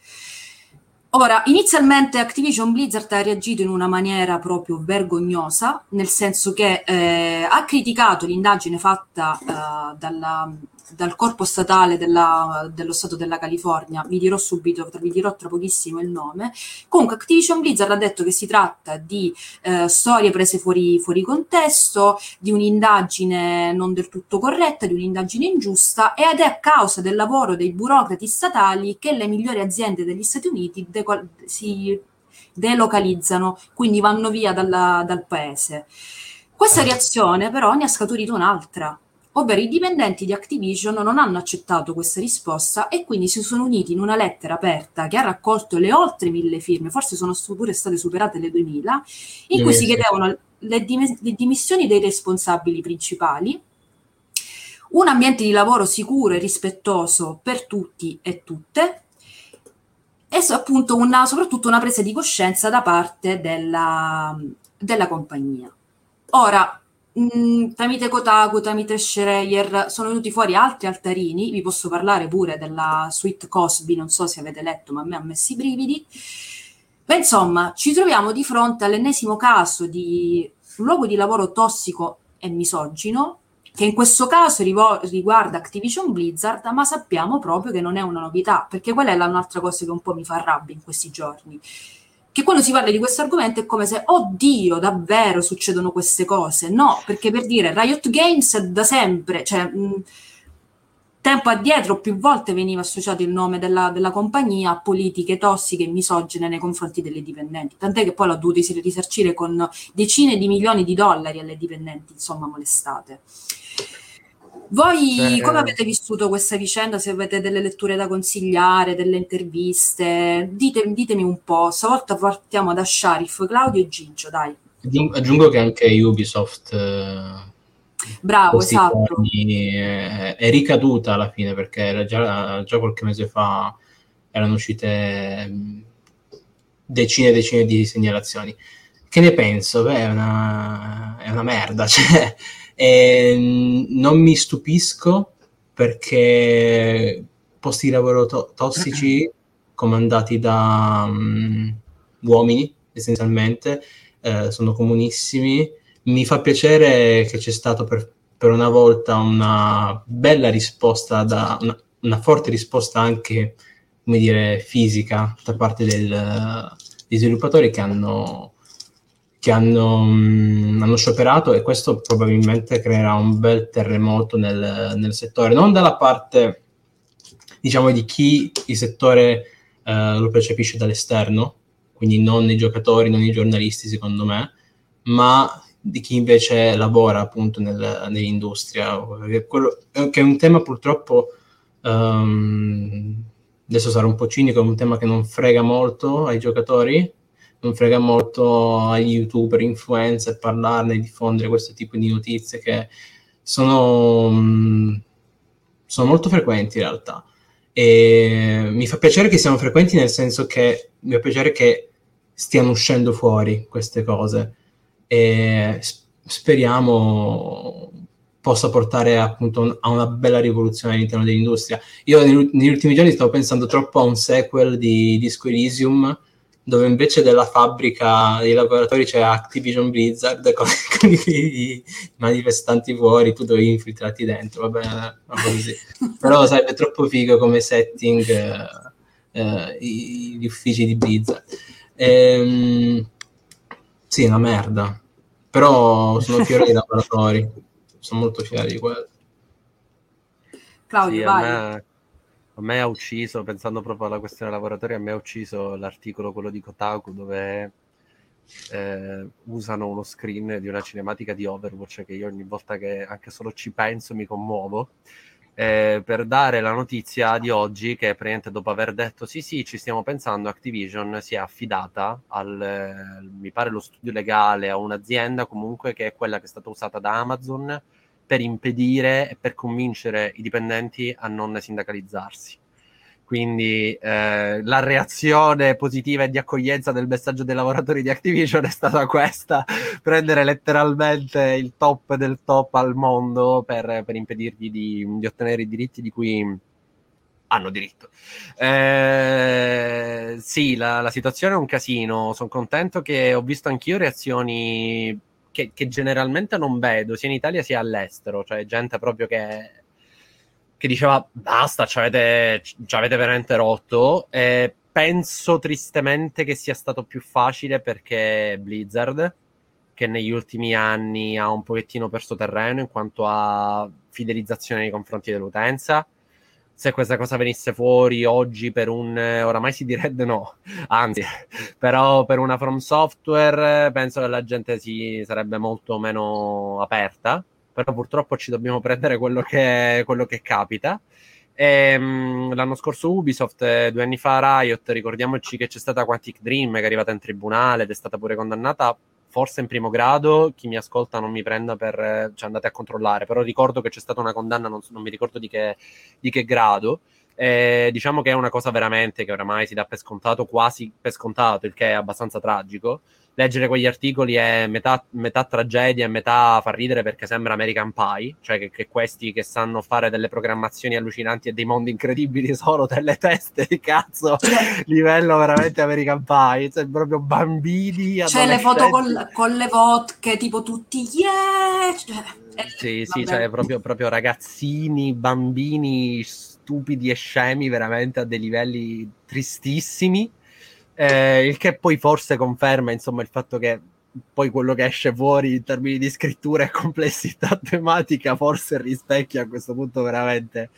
Ora, inizialmente Activision Blizzard ha reagito in una maniera proprio vergognosa, nel senso che eh, ha criticato l'indagine fatta eh, dalla, dal corpo statale della, dello Stato della California, vi dirò subito, vi dirò tra pochissimo il nome. Comunque Activision Blizzard ha detto che si tratta di eh, storie prese fuori, fuori contesto, di un'indagine non del tutto corretta, di un'indagine ingiusta ed è a causa del lavoro dei burocrati statali che le migliori aziende degli Stati Uniti deco- si delocalizzano, quindi vanno via dalla, dal paese. Questa reazione però ne ha scaturito un'altra, ovvero i dipendenti di Activision non hanno accettato questa risposta e quindi si sono uniti in una lettera aperta che ha raccolto le oltre mille firme, forse sono pure state superate le 2000, in cui si chiedevano le, dim- le dimissioni dei responsabili principali, un ambiente di lavoro sicuro e rispettoso per tutti e tutte, e appunto una, soprattutto una presa di coscienza da parte della, della compagnia. Ora, Mm, tramite Kotaku, tramite Schreier, sono venuti fuori altri altarini. Vi posso parlare pure della suite Cosby, non so se avete letto, ma a me ha messo i brividi. Beh, insomma, ci troviamo di fronte all'ennesimo caso di un luogo di lavoro tossico e misogino, che in questo caso riguarda Activision Blizzard, ma sappiamo proprio che non è una novità, perché quella è un'altra cosa che un po' mi fa rabbia in questi giorni che quando si parla di questo argomento è come se, oddio, davvero succedono queste cose. No, perché per dire, Riot Games da sempre, cioè, mh, tempo addietro più volte veniva associato il nome della, della, compagnia a politiche tossiche e misogene nei confronti delle dipendenti, tant'è che poi l'ha dovuto risarcire con decine di milioni di dollari alle dipendenti, insomma, molestate. Voi Beh, come avete vissuto questa vicenda? Se avete delle letture da consigliare, delle interviste, dite, ditemi un po'. Stavolta partiamo da Sharif, Claudio e Gigio, dai. Aggiungo che anche Ubisoft eh, Bravo, esatto. È, è, ricaduta alla fine perché già, già, qualche mese fa erano uscite mm, decine e decine di segnalazioni. Che ne penso? Beh, è una, è una merda. Cioè, e non mi stupisco perché posti di lavoro to- tossici comandati da um, uomini essenzialmente eh, sono comunissimi. Mi fa piacere che c'è stato per, per una volta una bella risposta, da, una, una, forte risposta anche, come dire, fisica da parte degli sviluppatori che hanno che hanno, mh, mm, hanno, scioperato e questo probabilmente creerà un bel terremoto nel, nel, settore, non dalla parte diciamo di chi il settore eh, lo percepisce dall'esterno, quindi non i giocatori, non i giornalisti secondo me, ma di chi invece lavora appunto nel, nell'industria, quello, che è un tema purtroppo, um, adesso sarà un po' cinico, è un tema che non frega molto ai giocatori, non frega molto agli youtuber, influencer parlarne, diffondere questo tipo di notizie che sono, um, sono molto frequenti in realtà. E mi fa piacere che siano frequenti nel senso che mi fa piacere che stiano uscendo fuori queste cose e speriamo possa portare appunto a una bella rivoluzione all'interno dell'industria. Io negli ultimi giorni stavo pensando troppo a un sequel di Disco Elysium dove invece della fabbrica dei lavoratori c'è Activision Blizzard con, con i manifestanti fuori, tu dovevi infiltrarti dentro, va bene, così. però sarebbe troppo figo come setting eh, eh, gli uffici di Blizzard. Ehm, sì, è una merda, però sono fiero dei lavoratori, sono molto fiero di quello. Claudio, sì, vai a me ha ucciso, pensando proprio alla questione lavoratori, a me ha ucciso l'articolo, quello di Kotaku, dove eh, usano uno screen di una cinematica di Overwatch che io ogni volta che anche solo ci penso mi commuovo. Eh, per dare la notizia di oggi che praticamente dopo aver detto sì sì ci stiamo pensando Activision si è affidata al mi pare lo studio legale a un'azienda comunque che è quella che è stata usata da Amazon per impedire e per convincere i dipendenti a non sindacalizzarsi. Quindi eh, la reazione positiva e di accoglienza del messaggio dei lavoratori di Activision è stata questa, prendere letteralmente il top del top al mondo per, per impedirgli di, di, ottenere i diritti di cui hanno diritto. Eh, sì, la, la situazione è un casino, sono contento che ho visto anch'io reazioni che, che, generalmente non vedo sia in Italia sia all'estero, cioè gente proprio che, che diceva basta, ci avete, ci avete veramente rotto. E penso tristemente che sia stato più facile perché Blizzard, che negli ultimi anni ha un pochettino perso terreno in quanto a fidelizzazione nei confronti dell'utenza se questa cosa venisse fuori oggi per un oramai si direbbe no, anzi, però per una From Software penso che la gente si sarebbe molto meno aperta, però purtroppo ci dobbiamo prendere quello che, quello che capita. E, ehm, l'anno scorso Ubisoft, eh, due anni fa Riot, ricordiamoci che c'è stata Quantic Dream che è arrivata in tribunale ed è stata pure condannata forse in primo grado, chi mi ascolta non mi prenda per... cioè andate a controllare, però ricordo che c'è stata una condanna, non, non mi ricordo di che, di che grado. Eh, diciamo che è una cosa veramente che oramai si dà per scontato, quasi per scontato, il che è abbastanza tragico leggere quegli articoli è metà, metà, tragedia e metà fa ridere perché sembra American Pie, cioè che, che, questi che sanno fare delle programmazioni allucinanti e dei mondi incredibili sono delle teste di cazzo, livello veramente American Pie, cioè proprio bambini. C'è le foto con, con, le vodka, tipo tutti yeah! Cioè, eh, sì, sì, cioè proprio, proprio ragazzini, bambini stupidi e scemi veramente a dei livelli tristissimi eh, il che poi forse conferma insomma il fatto che poi quello che esce fuori in termini di scrittura e complessità tematica forse rispecchia a questo punto veramente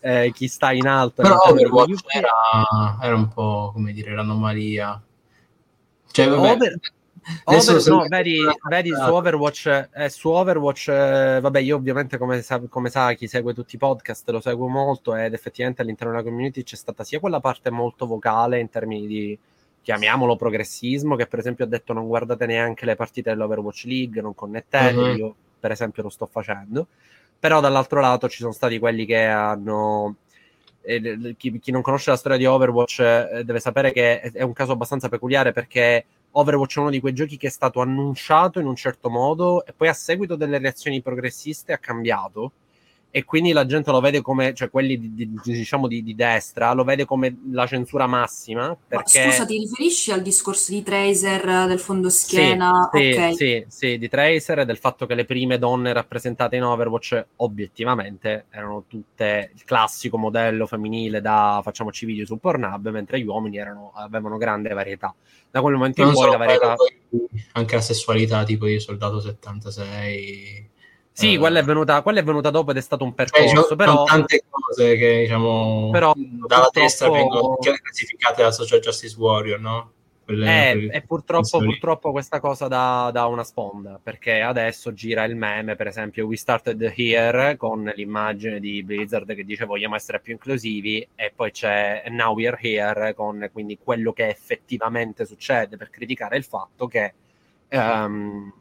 eh, chi sta in alto. Però Overwatch era, era, un po' come dire l'anomalia. Cioè, vabbè, Over... Over, no, vedi, vedi, su Overwatch, eh, su Overwatch eh, vabbè, io ovviamente come sa, come sa, chi segue tutti i podcast lo seguo molto ed effettivamente all'interno della community c'è stata sia quella parte molto vocale in termini di chiamiamolo progressismo, che per esempio ha detto non guardate neanche le partite dell'Overwatch League, non connettete, uh-huh. io per esempio lo sto facendo, però dall'altro lato ci sono stati quelli che hanno... Eh, chi, chi, non conosce la storia di Overwatch eh, deve sapere che è, è un caso abbastanza peculiare perché Overwatch è uno di quei giochi che è stato annunciato in un certo modo e poi a seguito delle reazioni progressiste ha cambiato e quindi la gente lo vede come, cioè quelli di, di, diciamo di, di, destra, lo vede come la censura massima. Perché... Ma scusa, ti riferisci al discorso di Tracer del fondo schiena? Sì, okay. sì, sì, di Tracer e del fatto che le prime donne rappresentate in Overwatch obiettivamente erano tutte il classico modello femminile da facciamoci video su Pornhub, mentre gli uomini erano, avevano grande varietà. Da quel momento non in poi so, la varietà... Anche la sessualità, tipo di Soldato 76 Sì, Eh, quella, è venuta, quella è venuta dopo ed è stato un cioè, percorso, diciamo, però... tante cose che diciamo Però, dalla destra vengono classificate da Social Justice Warrior, no? Quelle- Eh, quelle- e purtroppo, purtroppo questa cosa dà, dà una sponda perché adesso gira il meme, per esempio, We Started Here con l'immagine di Blizzard che dice vogliamo essere più inclusivi, e poi c'è Now We Are Here con quindi quello che effettivamente succede per criticare il fatto che ehm,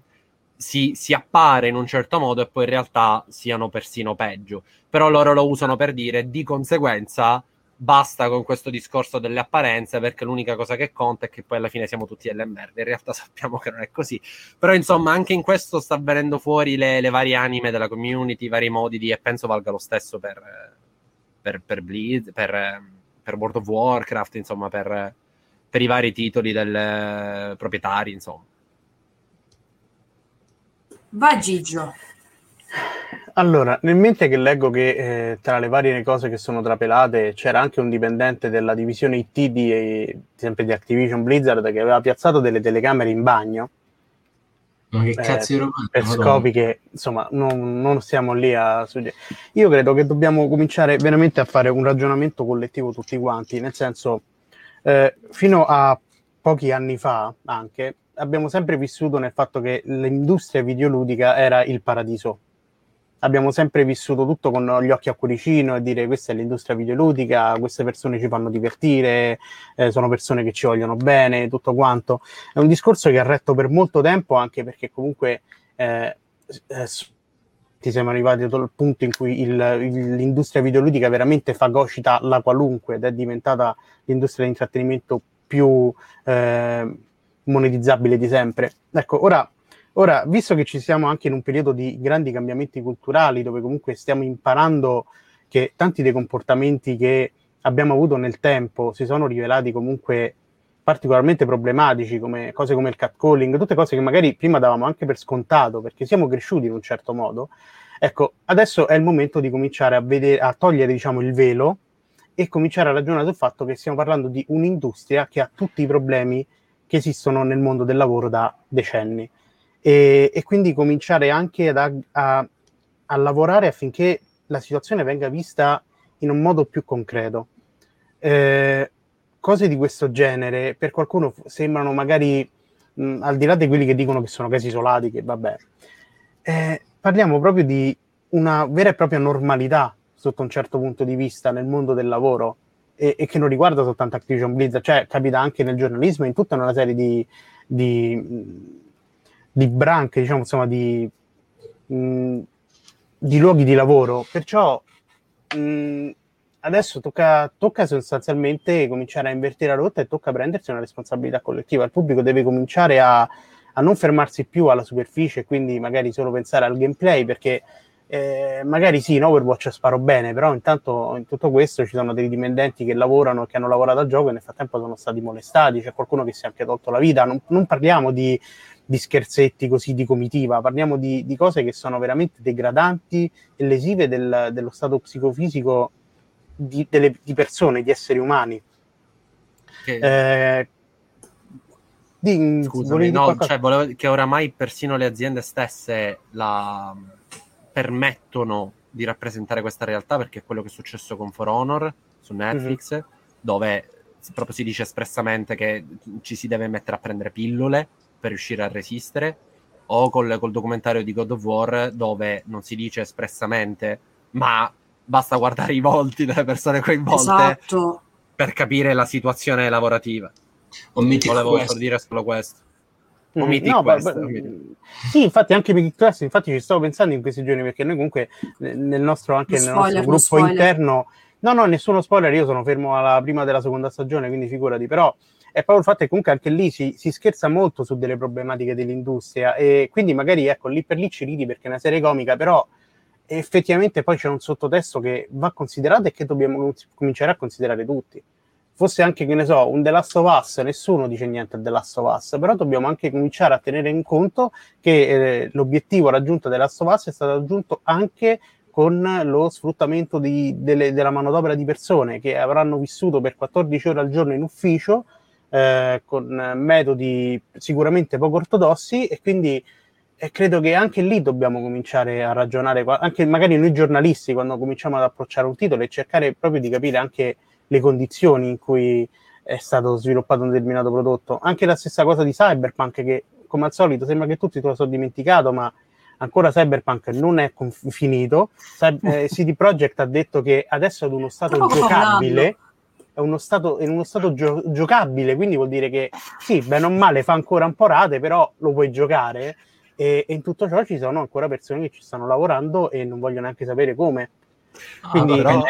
si, si appare in un certo modo e poi in realtà siano persino peggio. Però loro lo usano per dire di conseguenza basta con questo discorso delle apparenze perché l'unica cosa che conta è che poi alla fine siamo tutti delle merde. In realtà sappiamo che non è così. Però insomma anche in questo sta venendo fuori le, le varie anime della community, i vari modi di... e penso valga lo stesso per, per, per Blizz, per, per World of Warcraft, insomma per, per i vari titoli del proprietari, insomma. Va Gigio. Allora, nel mente che leggo che eh, tra le varie cose che sono trapelate c'era anche un dipendente della divisione IT di, sempre di Activision Blizzard che aveva piazzato delle telecamere in bagno Ma che eh, cazzo di roba? per Madonna. scopi che insomma non, non stiamo lì a sugge- io credo che dobbiamo cominciare veramente a fare un ragionamento collettivo tutti quanti nel senso eh, fino a pochi anni fa anche abbiamo sempre vissuto nel fatto che l'industria videoludica era il paradiso abbiamo sempre vissuto tutto con gli occhi a cuoricino e dire questa è l'industria videoludica, queste persone ci fanno divertire, eh, sono persone che ci vogliono bene, tutto quanto. È un discorso che ha retto per molto tempo, anche perché comunque eh, eh, siamo arrivati al punto in cui il- il- l'industria videoludica veramente fagocita la qualunque ed è diventata l'industria di intrattenimento più eh, monetizzabile di sempre. Ecco, ora Ora, visto che ci siamo anche in un periodo di grandi cambiamenti culturali, dove comunque stiamo imparando che tanti dei comportamenti che abbiamo avuto nel tempo si sono rivelati comunque particolarmente problematici, come cose come il catcalling, tutte cose che magari prima davamo anche per scontato, perché siamo cresciuti in un certo modo. Ecco, adesso è il momento di cominciare a, vedere, a togliere diciamo, il velo e cominciare a ragionare sul fatto che stiamo parlando di un'industria che ha tutti i problemi che esistono nel mondo del lavoro da decenni e, e quindi cominciare anche ad, a, a, lavorare affinché la situazione venga vista in un modo più concreto. Eh, cose di questo genere per qualcuno sembrano magari, mh, al di là di quelli che dicono che sono casi isolati, che vabbè, eh, parliamo proprio di una vera e propria normalità sotto un certo punto di vista nel mondo del lavoro e, e che non riguarda soltanto Activision Blizzard, cioè capita anche nel giornalismo in tutta una serie di, di di branche, diciamo, insomma, di, mh, di luoghi di lavoro. Perciò mh, adesso tocca, tocca sostanzialmente cominciare a invertire la rotta e tocca prendersi una responsabilità collettiva. Il pubblico deve cominciare a, a non fermarsi più alla superficie e quindi magari solo pensare al gameplay perché eh, magari sì, in Overwatch sparo bene, però intanto in tutto questo ci sono dei dipendenti che lavorano che hanno lavorato al gioco e nel frattempo sono stati molestati, c'è qualcuno che si è anche tolto la vita. Non, non parliamo di, di, scherzetti così di comitiva, parliamo di, di, cose che sono veramente degradanti e lesive del, dello stato psicofisico di, delle, di persone, di esseri umani. Che... Eh, Scusami, no, cioè, volevo che oramai persino le aziende stesse la permettono di rappresentare questa realtà perché è quello che è successo con For Honor su Netflix mm-hmm. dove proprio si dice espressamente che ci si deve mettere a prendere pillole per riuscire a resistere o col, col documentario di God of War dove non si dice espressamente ma basta guardare i volti delle persone coinvolte esatto. per capire la situazione lavorativa volevo dire solo questo no, Quest, beh, beh, sì, infatti anche Mythic Quest, infatti ci stavo pensando in questi giorni perché noi comunque nel nostro, anche nel nostro gruppo spoiler. interno, no, no, nessuno spoiler, io sono fermo alla prima della seconda stagione, quindi figurati, però è proprio il fatto che comunque anche lì si, si, scherza molto su delle problematiche dell'industria e quindi magari ecco lì per lì ci ridi perché è una serie comica, però effettivamente poi c'è un sottotesto che va considerato e che dobbiamo cominciare a considerare tutti fosse anche, che ne so, un The Last of Us, nessuno dice niente a The Last of Us, però dobbiamo anche cominciare a tenere in conto che eh, l'obiettivo raggiunto The Last of Us è stato raggiunto anche con lo sfruttamento di, delle, della manodopera di persone che avranno vissuto per 14 ore al giorno in ufficio eh, con metodi sicuramente poco ortodossi e quindi e credo che anche lì dobbiamo cominciare a ragionare, anche magari noi giornalisti, quando cominciamo ad approcciare un titolo e cercare proprio di capire anche le condizioni in cui è stato sviluppato un determinato prodotto. Anche la stessa cosa di Cyberpunk, che come al solito sembra che tutti te lo sono dimenticato, ma ancora Cyberpunk non è conf- finito. Cy- eh, CD Projekt ha detto che adesso è ad uno stato giocabile. È uno stato, è uno stato gio- giocabile, quindi vuol dire che sì, bene o male fa ancora un po' rate, però lo puoi giocare e, e, in tutto ciò ci sono ancora persone che ci stanno lavorando e non vogliono neanche sapere come. Ah, Quindi, però,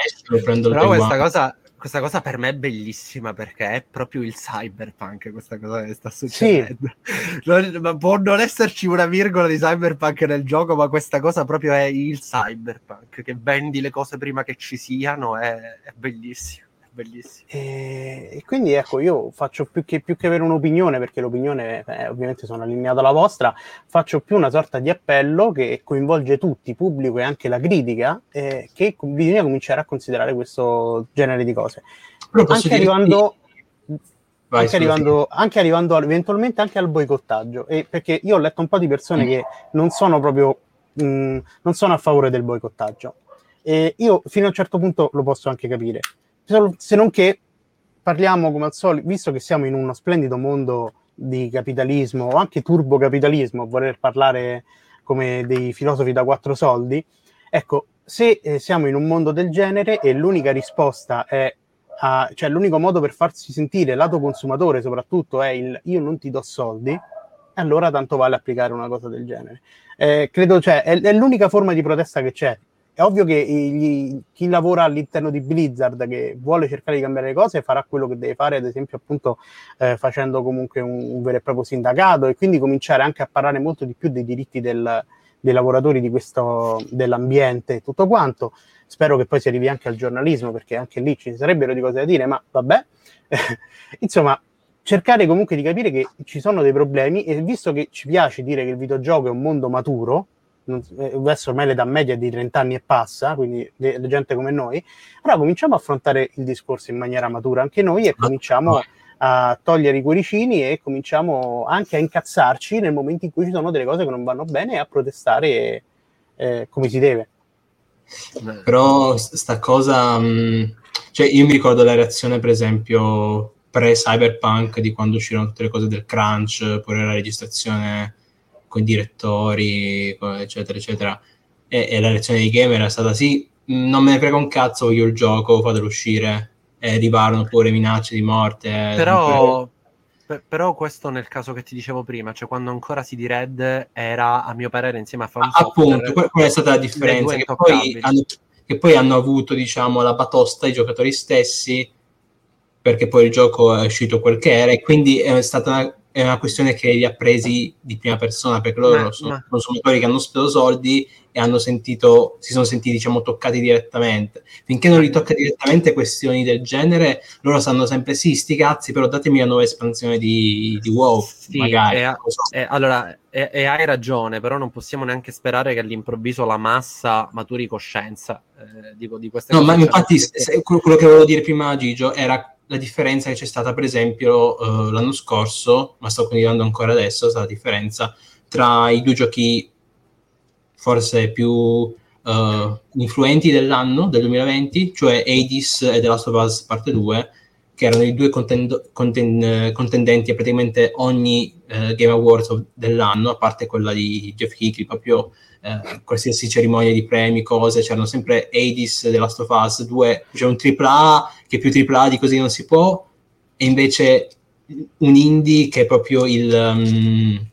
però questa, cosa, questa cosa per me è bellissima perché è proprio il cyberpunk questa cosa che sta succedendo. Sì. Non, può non esserci una virgola di cyberpunk nel gioco, ma questa cosa proprio è il cyberpunk che vendi le cose prima che ci siano, è, è bellissimo bellissimo. E, e, quindi ecco, io faccio più che, più che avere un'opinione, perché l'opinione eh, ovviamente sono allineato alla vostra, faccio più una sorta di appello che coinvolge tutti, pubblico e anche la critica, eh, che bisogna cominciare a considerare questo genere di cose. Anche arrivando... Vai, anche, arrivando, anche, arrivando, eventualmente anche al boicottaggio, e perché io ho letto un po' di persone mm. che non sono proprio mh, mm, non sono a favore del boicottaggio. E io fino a un certo punto lo posso anche capire se non che parliamo come al solito, visto che siamo in uno splendido mondo di capitalismo o anche turbocapitalismo, voler parlare come dei filosofi da quattro soldi, ecco, se eh, siamo in un mondo del genere e l'unica risposta è, a, cioè l'unico modo per farsi sentire lato consumatore soprattutto è il io non ti do soldi, allora tanto vale applicare una cosa del genere. Eh, credo, cioè, è, è l'unica forma di protesta che c'è. È ovvio che gli, chi lavora all'interno di Blizzard che vuole cercare di cambiare le cose farà quello che deve fare, ad esempio, appunto eh, facendo comunque un, un, vero e proprio sindacato e quindi cominciare anche a parlare molto di più dei diritti del, dei lavoratori di questo, dell'ambiente e tutto quanto. Spero che poi si arrivi anche al giornalismo, perché anche lì ci sarebbero di cose da dire, ma vabbè. Insomma, cercare comunque di capire che ci sono dei problemi e visto che ci piace dire che il videogioco è un mondo maturo, adesso ormai l'età media è di 30 anni e passa, quindi le, le gente come noi, allora cominciamo a affrontare il discorso in maniera matura anche noi e cominciamo a togliere i cuoricini e cominciamo anche a incazzarci nel momento in cui ci sono delle cose che non vanno bene e a protestare eh, come si deve. Però sta cosa, mh, cioè io mi ricordo la reazione per esempio pre-cyberpunk di quando uscirono tutte le cose del crunch, pure la registrazione con i direttori, eccetera, eccetera. E, e, la reazione dei gamer è stata sì, non me ne frega un cazzo, voglio il gioco, fatelo uscire. E arrivarono pure minacce di morte. Però, per, però questo nel caso che ti dicevo prima, cioè quando ancora si di Red era, a mio parere, insieme a Fan Appunto, quella è stata la differenza, che poi, hanno, che poi hanno avuto, diciamo, la batosta i giocatori stessi, perché poi il gioco è uscito quel che era, e quindi è stata una è una questione che li ha presi di prima persona perché loro ma, sono ma... consumatori che hanno speso soldi e hanno sentito, si sono sentiti diciamo toccati direttamente. Finché non li tocca direttamente questioni del genere, loro sanno sempre sì, sti cazzi, però datemi la nuova espansione di, di WoW, sì, magari. E, so. e, allora, e, e, hai ragione, però non possiamo neanche sperare che all'improvviso la massa maturi coscienza eh, di, di queste no, cose. No, ma infatti se, quello che volevo dire prima Gigio era la differenza che c'è stata, per esempio, uh, l'anno scorso, ma sto continuando ancora adesso, è stata la differenza tra i due giochi forse più uh, influenti dell'anno, del 2020, cioè Hades e The Last of Us Parte 2, che erano i due contendo- conten- contendenti a praticamente ogni uh, Game Awards dell'anno, a parte quella di Jeff Hickey, proprio eh, qualsiasi cerimonia di premi, cose, c'erano sempre Hades, The Last of Us 2, c'è un AAA che più AAA di così non si può, e invece un indie che è proprio il, um,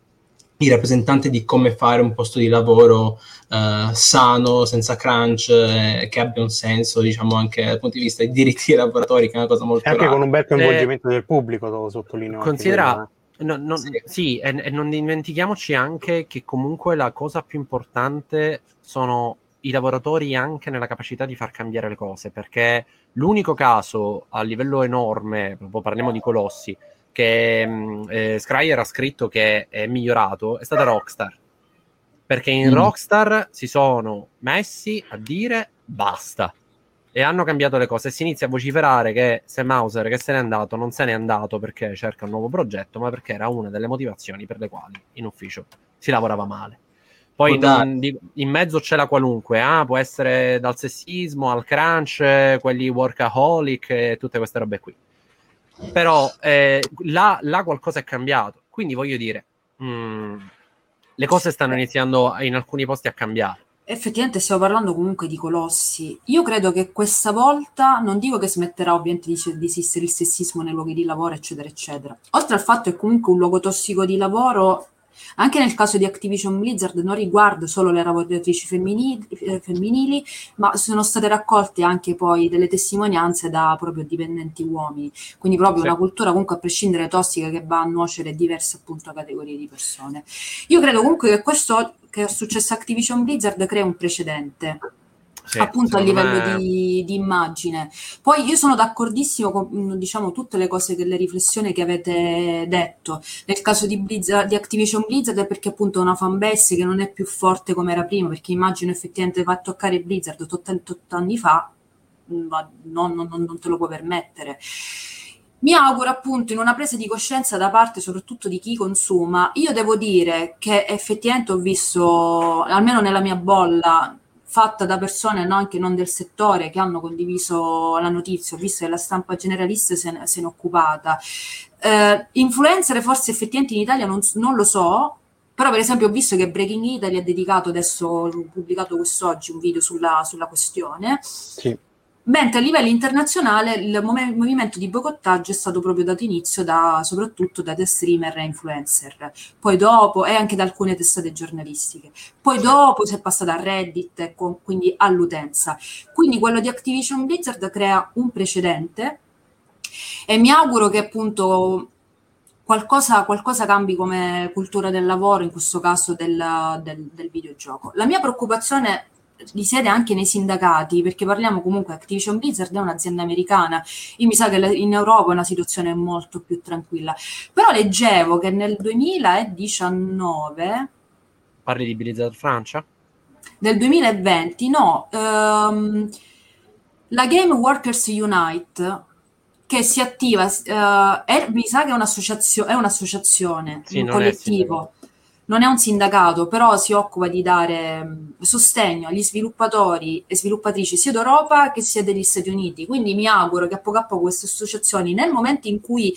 il rappresentante di come fare un posto di lavoro uh, sano, senza crunch, eh, che abbia un senso, diciamo, anche dal punto di vista dei diritti dei lavoratori, che è una cosa molto... E anche rara. con un bel coinvolgimento eh, del pubblico, lo sottolineo. Considera No, no, sì, sì e, e, non dimentichiamoci anche che comunque la cosa più importante sono i lavoratori anche nella capacità di far cambiare le cose, perché l'unico caso a livello enorme, proprio parliamo di colossi, che mm, eh, Scryer ha scritto che è migliorato, è stata Rockstar. Perché in mm. Rockstar si sono messi a dire basta e hanno cambiato le cose si inizia a vociferare che se Mauser che se n'è andato non se n'è andato perché cerca un nuovo progetto, ma perché era una delle motivazioni per le quali in ufficio si lavorava male. Poi non, in mezzo c'è la qualunque, ah, può essere dal sessismo al crunch, quelli workaholic e tutte queste robe qui. Però eh, là, là, qualcosa è cambiato. Quindi voglio dire, mh, mm, le cose stanno iniziando in alcuni posti a cambiare. Effettivamente stiamo parlando comunque di colossi. Io credo che questa volta, non dico che smetterà ovviamente di, di esistere il sessismo nei luoghi di lavoro, eccetera, eccetera. Oltre al fatto che comunque un luogo tossico di lavoro anche nel caso di Activision Blizzard non riguarda solo le lavoratrici femminili, eh, femminili, ma sono state raccolte anche poi delle testimonianze da proprio dipendenti uomini. Quindi proprio sì. una cultura comunque a prescindere tossica che va a nuocere diverse appunto categorie di persone. Io credo comunque che questo che è successo a Activision Blizzard crea un precedente sì, appunto a livello me... di, di, immagine. Poi io sono d'accordissimo con mm, diciamo, tutte le cose, le riflessioni che avete detto. Nel caso di, Blizzard, di Activision Blizzard è perché appunto è una fanbase che non è più forte come era prima, perché immagino effettivamente va a toccare Blizzard 8, anni fa, mm, ma non, non, non te lo puoi permettere. Mi auguro appunto in una presa di coscienza da parte soprattutto di chi consuma. Io devo dire che effettivamente ho visto, almeno nella mia bolla, fatta da persone no, anche non del settore che hanno condiviso la notizia, ho visto che la stampa generalista se ne, se ne è occupata. Eh, influencer forse effettivamente in Italia non, non, lo so, però per esempio ho visto che Breaking Italy ha dedicato adesso, pubblicato quest'oggi un video sulla, sulla questione. Sì. Mentre a livello internazionale il mov- movimento di boicottaggio è stato proprio dato inizio da, soprattutto da streamer e influencer, poi dopo e anche da alcune testate giornalistiche. Poi dopo si è passato a Reddit e con, quindi all'utenza. Quindi quello di Activision Blizzard crea un precedente e mi auguro che appunto qualcosa, qualcosa cambi come cultura del lavoro, in questo caso del, del, del videogioco. La mia preoccupazione risiede anche nei sindacati, perché parliamo comunque Activision Blizzard è un'azienda americana, io mi sa che in Europa è una situazione molto più tranquilla. Però leggevo che nel 2019 Parli di Blizzard Francia? Del 2020, no, um, la Game Workers Unite che si attiva, uh, è, mi sa che è, un'associazio- è un'associazione, sì, un collettivo non è un sindacato, però si occupa di dare sostegno agli sviluppatori e sviluppatrici sia d'Europa che sia degli Stati Uniti. Quindi mi auguro che a poco a poco queste associazioni, nel momento in cui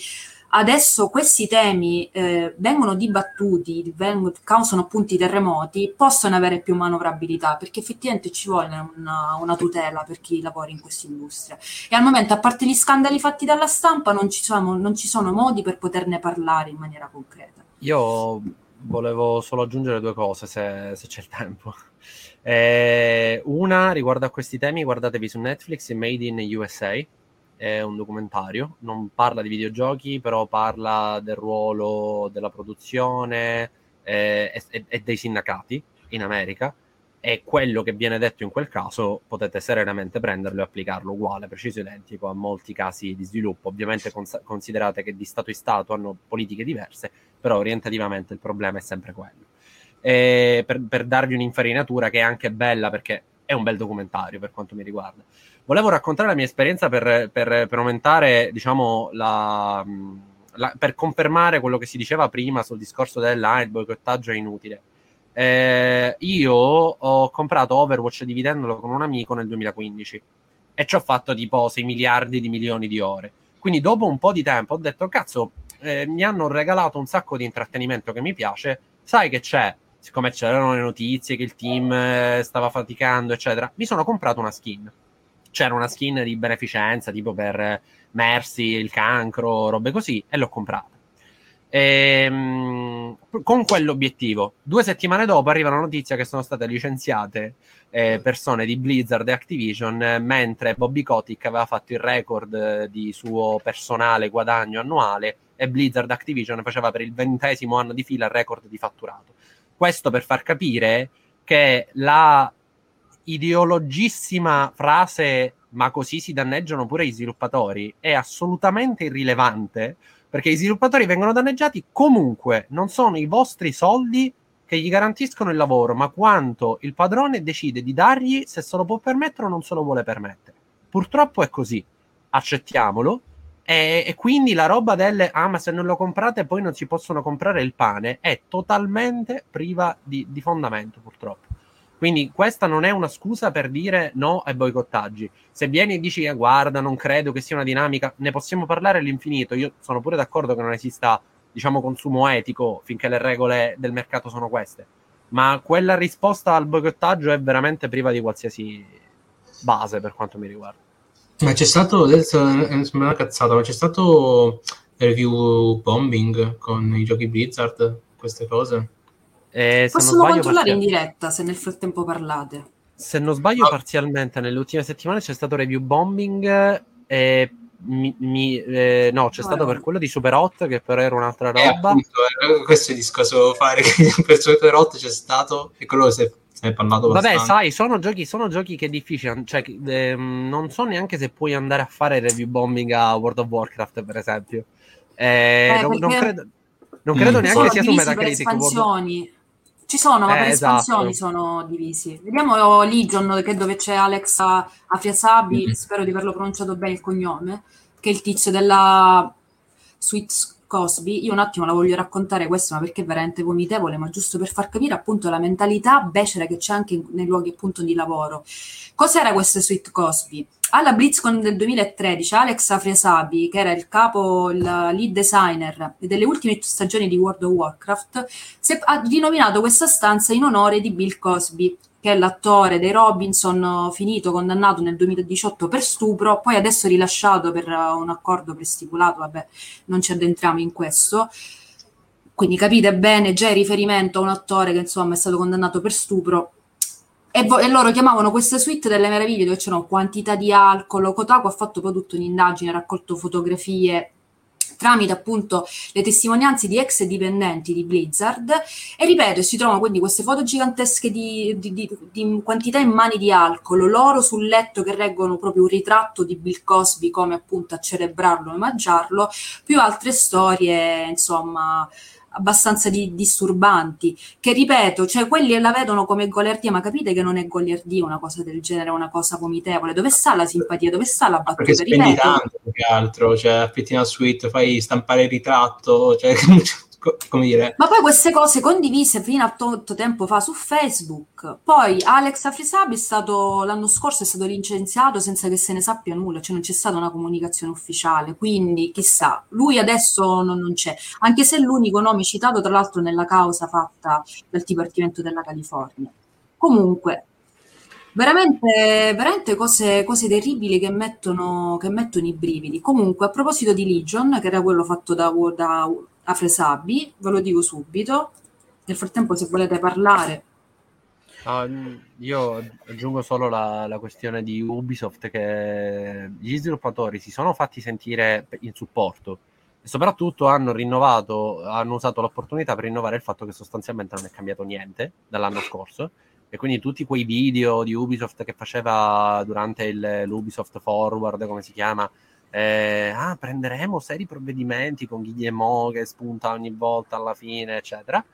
adesso questi temi eh, vengono dibattuti, vengono, causano appunto terremoti, possono avere più manovrabilità, perché effettivamente ci vuole una, una tutela per chi lavora in questa industria. E al momento, a parte gli scandali fatti dalla stampa, non ci sono, non ci sono modi per poterne parlare in maniera concreta. Io volevo solo aggiungere due cose se, se c'è il tempo. Eh, una riguardo a questi temi, guardatevi su Netflix Made in USA, è un documentario, non parla di videogiochi, però parla del ruolo della produzione eh, e, e dei sindacati in America e quello che viene detto in quel caso potete serenamente prenderlo e applicarlo uguale, preciso identico a molti casi di sviluppo. Ovviamente cons- considerate che di Stato in Stato hanno politiche diverse, però orientativamente il problema è sempre quello. Per, per darvi un'infarinatura che è anche bella perché è un bel documentario per quanto mi riguarda. Volevo raccontare la mia esperienza per, per, per aumentare, diciamo, la, la, per confermare quello che si diceva prima sul discorso dell'line, il boicottaggio è inutile eh, io ho comprato Overwatch dividendolo con un amico nel 2015 e ci ho fatto tipo 6 miliardi di milioni di ore. Quindi dopo un po' di tempo ho detto, cazzo, eh, mi hanno regalato un sacco di intrattenimento che mi piace, sai che c'è? Siccome c'erano le notizie che il team eh, stava faticando, eccetera, mi sono comprato una skin. C'era una skin di beneficenza, tipo per Mercy, il cancro, robe così, e l'ho comprata. Ehm, con quell'obiettivo. Due settimane dopo arriva la notizia che sono state licenziate eh, persone di Blizzard e Activision, eh, mentre Bobby Kotick aveva fatto il record eh, di suo personale guadagno annuale e Blizzard Activision faceva per il ventesimo anno di fila il record di fatturato. Questo per far capire che la ideologissima frase ma così si danneggiano pure gli sviluppatori è assolutamente irrilevante perché i sviluppatori vengono danneggiati comunque, non sono i vostri soldi che gli garantiscono il lavoro, ma quanto il padrone decide di dargli se se lo può permettere o non se lo vuole permettere. Purtroppo è così, accettiamolo E, e, quindi la roba delle ah, ma se non lo comprate poi non si possono comprare il pane è totalmente priva di, di fondamento, purtroppo. Quindi questa non è una scusa per dire no ai boicottaggi. Se vieni e dici guarda, non credo che sia una dinamica, ne possiamo parlare all'infinito. Io sono pure d'accordo che non esista, diciamo, consumo etico finché le regole del mercato sono queste. Ma quella risposta al boicottaggio è veramente priva di qualsiasi base per quanto mi riguarda. Ma c'è stato, adesso è una cazzata, ma c'è stato review bombing con i giochi Blizzard, queste cose? Eh, Possiamo controllare in diretta se nel frattempo parlate. Se non sbaglio, oh. parzialmente nelle ultime settimane c'è stato review bombing. E mi, mi, eh, no, c'è oh, stato no. per quello di Super Hot, che però era un'altra roba. Appunto, eh, questo è il discorso fare che per Super Hot c'è stato e quello si è, è parlato Vabbè, sai, sono giochi, sono giochi che è difficile. Cioè, eh, non so neanche se puoi andare a fare review bombing a World of Warcraft, per esempio. Eh, eh non, non, credo, non credo mm. neanche sia su Metacritic. Espansioni. Ci sono, ma eh, per esatto. espansioni sono divisi. Vediamo Legion, che dove c'è Alex Afiasabi, mm-hmm. spero di averlo pronunciato bene il cognome, che è il tizio della Sweet Cosby. Io un attimo la voglio raccontare questa, ma perché è veramente vomitevole, ma giusto per far capire appunto la mentalità becera che c'è anche nei luoghi appunto di lavoro. Cos'era questa Sweet Cosby? alla BlizzCon del 2013 Alex Afriasabi, che era il capo, il lead designer delle ultime stagioni di World of Warcraft, ha rinominato questa stanza in onore di Bill Cosby, che è l'attore dei Robinson finito, condannato nel 2018 per stupro, poi adesso rilasciato per un accordo prestipulato, vabbè, non ci addentriamo in questo. Quindi capite bene, già il riferimento a un attore che insomma è stato condannato per stupro e, vo- e, loro chiamavano queste suite delle meraviglie dove c'erano quantità di alcol. Kotaku ha fatto poi tutta un'indagine, ha raccolto fotografie tramite appunto le testimonianze di ex dipendenti di Blizzard. E ripeto si trovano quindi queste foto gigantesche di, di, di, di, quantità in mani di alcol loro sul letto che reggono proprio un ritratto di Bill Cosby come appunto a celebrarlo e omaggiarlo più altre storie insomma abbastanza di, disturbanti, che ripeto, cioè quelli la vedono come goliardia, ma capite che non è goliardia una cosa del genere, una cosa vomitevole. Dove sta la simpatia? Dove sta la battuta? Perché spendi ripeto, tanto più che altro, cioè affitti una suite, fai stampare il ritratto, cioè come dire. Ma poi queste cose condivise fino a tanto tempo fa su Facebook. Poi Alex Afrisabi è stato l'anno scorso è stato licenziato senza che se ne sappia nulla, cioè non c'è stata una comunicazione ufficiale. Quindi chissà, lui adesso non, non c'è, anche se è l'unico nome citato tra l'altro nella causa fatta dal Dipartimento della California. Comunque, veramente, veramente cose, cose terribili che mettono, che mettono, i brividi. Comunque, a proposito di Legion, che era quello fatto da, da Afresabi, ve lo dico subito. Nel frattempo, se volete parlare. Uh, io aggiungo solo la, la, questione di Ubisoft che gli sviluppatori si sono fatti sentire in supporto e soprattutto hanno rinnovato, hanno usato l'opportunità per rinnovare il fatto che sostanzialmente non è cambiato niente dall'anno scorso e quindi tutti quei video di Ubisoft che faceva durante il, l'Ubisoft Forward, come si chiama, eh, ah, prenderemo seri provvedimenti con Guillemot che spunta ogni volta alla fine, eccetera.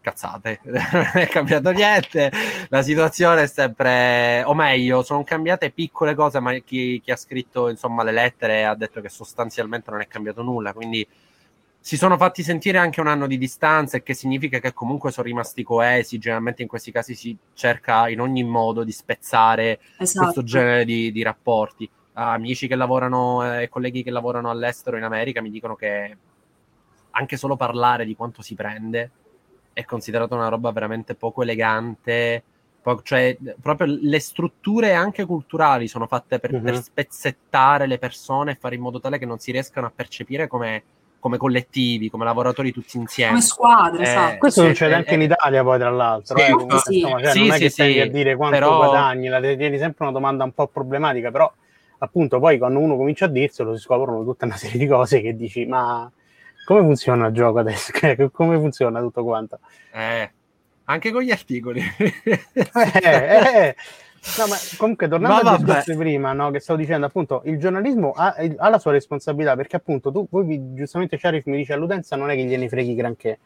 Cazzate, non è cambiato niente. La situazione è sempre, o meglio, sono cambiate piccole cose, ma chi, chi ha scritto insomma le lettere ha detto che sostanzialmente non è cambiato nulla. Quindi si sono fatti sentire anche un anno di distanza, e che significa che comunque sono rimasti coesi. Generalmente in questi casi si cerca in ogni modo di spezzare esatto. questo genere di, di rapporti amici che lavorano e eh, colleghi che lavorano all'estero in America mi dicono che anche solo parlare di quanto si prende è considerato una roba veramente poco elegante. Po- cioè, proprio le strutture anche culturali sono fatte per, uh-huh. per, spezzettare le persone e fare in modo tale che non si riescano a percepire come, come collettivi, come lavoratori tutti insieme. Come squadre, eh, esatto. Questo sì, succede anche in Italia poi, tra l'altro. Sì, eh, comunque, sì. Insomma, cioè, non è che stai a dire quanto però... guadagni, la tieni sempre una domanda un po' problematica, però appunto poi quando uno comincia a dirselo si scoprono tutta una serie di cose che dici ma come funziona il gioco adesso? come funziona tutto quanto? Eh, anche con gli articoli. eh, eh. No, ma comunque tornando no, al discorso prima, no, che stavo dicendo, appunto, il giornalismo ha, ha, la sua responsabilità perché appunto tu, voi giustamente Sharif mi dice all'utenza non è che gliene freghi granché.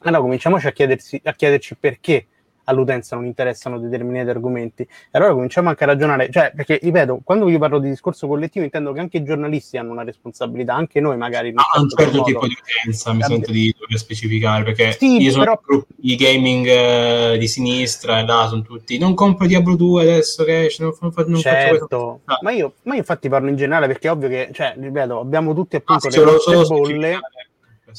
Allora cominciamoci a, chiedersi, a chiederci perché all'utenza non interessano determinati argomenti. E allora cominciamo anche a ragionare, cioè, perché ripeto, quando io parlo di discorso collettivo intendo che anche i giornalisti hanno una responsabilità, anche noi magari. Ah, a un certo tipo di utenza mi sento di dover specificare, perché sì, io sono però... gruppi gaming eh, di sinistra e là sono tutti, non compro Diablo 2 adesso che esce, non, non, non certo. Ah. Ma, io, ma io infatti parlo in generale perché è ovvio che, cioè, ripeto, abbiamo tutti appunto ah, le bolle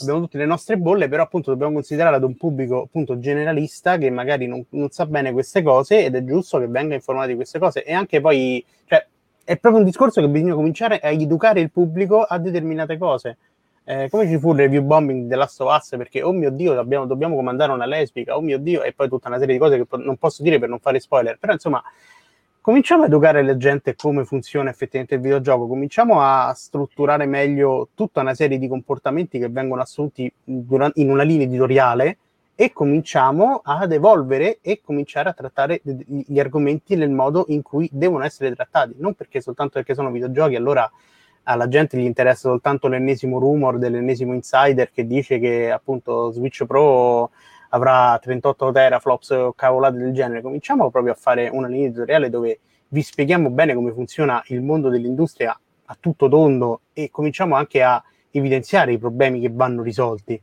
abbiamo tutte le nostre bolle, però appunto dobbiamo considerare ad un pubblico appunto generalista che magari non, non, sa bene queste cose ed è giusto che venga informato di queste cose. E anche poi, cioè, è proprio un discorso che bisogna cominciare a educare il pubblico a determinate cose. Eh, come ci fu il review bombing della Last perché oh mio dio dobbiamo, dobbiamo comandare una lesbica, oh mio dio e poi tutta una serie di cose che po- non posso dire per non fare spoiler, però insomma cominciamo a educare la gente come funziona effettivamente il videogioco, cominciamo a strutturare meglio tutta una serie di comportamenti che vengono assunti in una linea editoriale e cominciamo ad evolvere e cominciare a trattare gli argomenti nel modo in cui devono essere trattati, non perché soltanto perché sono videogiochi, allora alla gente gli interessa soltanto l'ennesimo rumor dell'ennesimo insider che dice che appunto Switch Pro avrà 38 teraflops o cavolate del genere. Cominciamo proprio a fare una linea editoriale dove vi spieghiamo bene come funziona il mondo dell'industria a tutto tondo e cominciamo anche a evidenziare i problemi che vanno risolti.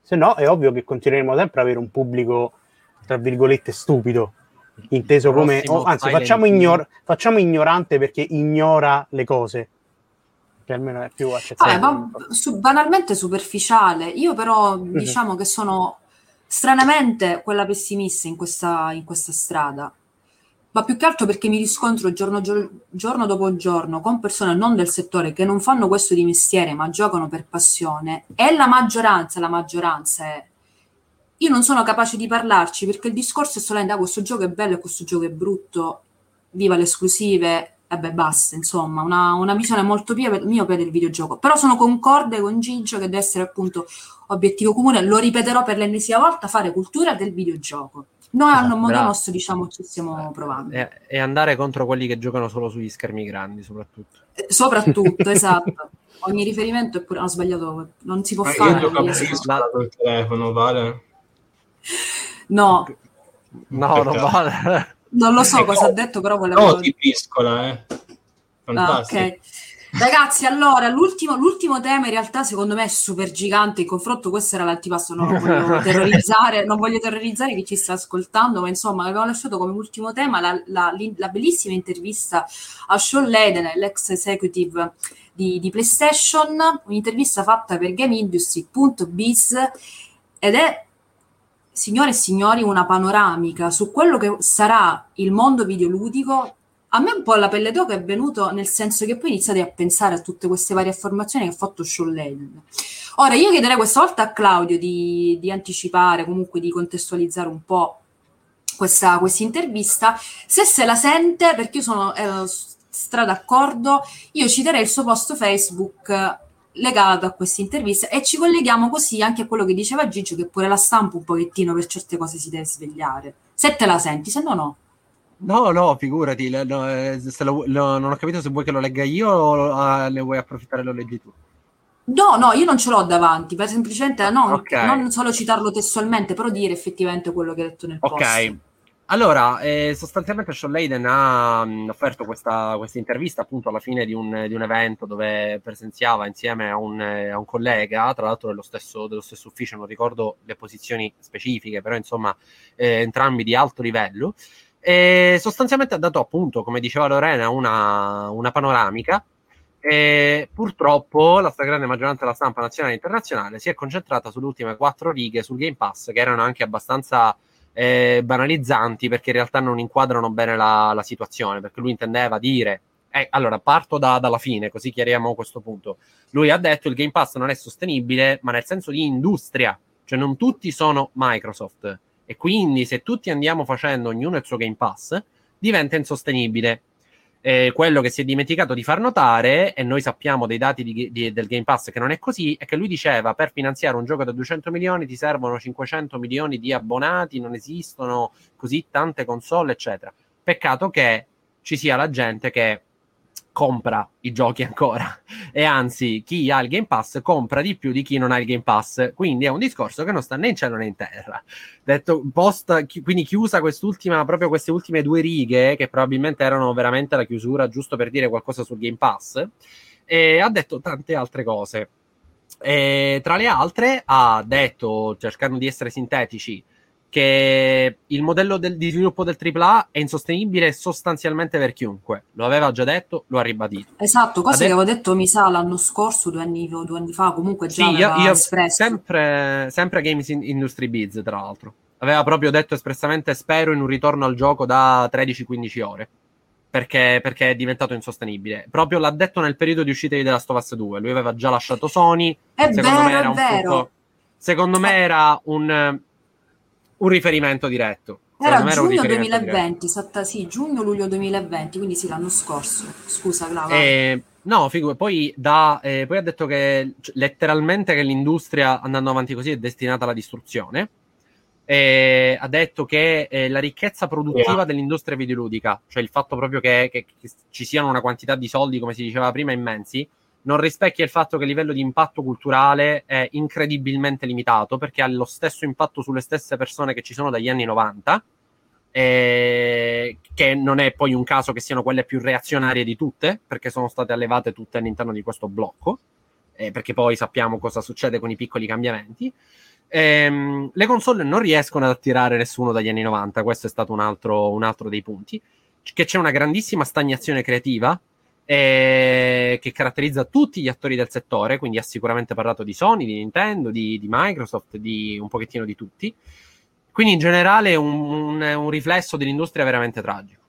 Se no, è ovvio che continueremo sempre ad avere un pubblico, tra virgolette, stupido, inteso come, oh, anzi, facciamo, ignor- facciamo, ignorante perché ignora le cose. Che almeno è più accettabile. Ah, su- banalmente superficiale. Io però mm-hmm. diciamo che sono stranamente quella pessimista in questa, in questa strada, ma più che altro perché mi riscontro giorno, giorno, dopo giorno con persone non del settore che non fanno questo di mestiere ma giocano per passione. E la maggioranza, la maggioranza è io non sono capace di parlarci perché il discorso è solamente ah, questo gioco è bello e questo gioco è brutto, viva le esclusive, e beh basta, insomma, una, una visione molto miope del videogioco. Però sono concorde con Gigio che deve essere appunto obiettivo comune, lo ripeterò per l'ennesima volta, fare cultura del videogioco. Noi esatto, al modo bravo. nostro, diciamo, ci stiamo provando. E, e, andare contro quelli che giocano solo sugli schermi grandi, soprattutto. Eh, soprattutto, esatto. Ogni riferimento è pure... Ho sbagliato, non si può Ma fare. Io gioco a col telefono, vale? No. No, non vale. Non lo so cosa ha detto, però volevo... No, ti piscola, eh. Fantastico. Ah, ok. Ragazzi, allora, l'ultimo, l'ultimo, tema in realtà secondo me è super gigante, in confronto questo era l'antipasto, non voglio terrorizzare, non voglio terrorizzare chi ci sta ascoltando, ma insomma abbiamo lasciato come ultimo tema la, la, la bellissima intervista a Sean Layden, l'ex executive di, di PlayStation, un'intervista fatta per GameIndustry.biz ed è signore e signori, una panoramica su quello che sarà il mondo videoludico a me un po' la pelle d'oca è venuto nel senso che poi iniziate a pensare a tutte queste varie affermazioni che ha fatto Layden. Ora, io chiederei questa volta a Claudio di, di anticipare, comunque di contestualizzare un po' questa, questa intervista, se se la sente, perché io sono eh, stra d'accordo, io citerei il suo post Facebook legato a questa intervista e ci colleghiamo così anche a quello che diceva Gigio, che pure la stampa un pochettino per certe cose si deve svegliare. Se te la senti, se no no. No, no, figurati, no, eh, lo, lo, non ho capito se vuoi che lo legga io o uh, ne vuoi approfittare e lo leggi tu. No, no, io non ce l'ho davanti, per semplicemente no, okay. non solo citarlo testualmente, però dire effettivamente quello che hai detto nel post. Ok, allora, eh, sostanzialmente Sean Layden ha mh, mm, offerto questa, questa, intervista appunto alla fine di un, di un, evento dove presenziava insieme a un, a un collega, tra l'altro dello stesso, dello stesso, ufficio, non ricordo le posizioni specifiche, però insomma eh, entrambi di alto livello. E sostanzialmente ha dato appunto, come diceva Lorena, una, una panoramica. E purtroppo la stragrande maggioranza della stampa nazionale e internazionale si è concentrata sulle ultime quattro righe sul Game Pass, che erano anche abbastanza eh, banalizzanti perché in realtà non inquadrano bene la, la situazione. Perché lui intendeva dire eh, allora, parto da, dalla fine, così chiariamo questo punto. Lui ha detto che il Game Pass non è sostenibile, ma nel senso di industria, cioè non tutti sono Microsoft. E quindi se tutti andiamo facendo ognuno il suo Game Pass, diventa insostenibile. Eh, quello che si è dimenticato di far notare, e noi sappiamo dei dati di, di, del Game Pass che non è così, è che lui diceva per finanziare un gioco da 200 milioni ti servono 500 milioni di abbonati, non esistono così tante console, eccetera. Peccato che ci sia la gente che compra i giochi ancora. E anzi chi ha il Game Pass compra di più di chi non ha il Game Pass. Quindi è un discorso che non sta né in cielo né in terra. Detto post quindi chiusa quest'ultima proprio queste ultime due righe che probabilmente erano veramente la chiusura giusto per dire qualcosa sul Game Pass e ha detto tante altre cose. E tra le altre ha detto cercando di essere sintetici che il modello del, di sviluppo del AAA è insostenibile sostanzialmente per chiunque. Lo aveva già detto, lo ha ribadito. Esatto, cosa che avevo detto mi sa l'anno scorso, due anni, due anni fa, comunque già sì, io, io sempre, sempre Games Industry Biz, tra l'altro. Aveva proprio detto espressamente spero in un ritorno al gioco da 13-15 ore. Perché, perché, è diventato insostenibile. Proprio l'ha detto nel periodo di uscita di The Last of Us 2. Lui aveva già lasciato Sony. È secondo vero, me era un punto, Secondo me era un un riferimento diretto. Era giugno 2020, satta, sì, giugno-luglio 2020, quindi sì, l'anno scorso. Scusa, Clava. Eh, no, figu- poi, da, eh, poi ha detto che cioè, letteralmente che l'industria andando avanti così è destinata alla distruzione. Eh, ha detto che eh, la ricchezza produttiva yeah. dell'industria videoludica, cioè il fatto proprio che, che, che, ci siano una quantità di soldi, come si diceva prima, immensi, non rispecchia il fatto che il livello di impatto culturale è incredibilmente limitato perché ha lo stesso impatto sulle stesse persone che ci sono dagli anni 90 eh, che non è poi un caso che siano quelle più reazionarie di tutte perché sono state allevate tutte all'interno di questo blocco eh, perché poi sappiamo cosa succede con i piccoli cambiamenti. Ehm, le console non riescono ad attirare nessuno dagli anni 90 questo è stato un altro, un altro dei punti che c'è una grandissima stagnazione creativa eh, che caratterizza tutti gli attori del settore, quindi ha sicuramente parlato di Sony, di Nintendo, di, di Microsoft, di un pochettino di tutti. Quindi in generale un, un, un riflesso dell'industria veramente tragico.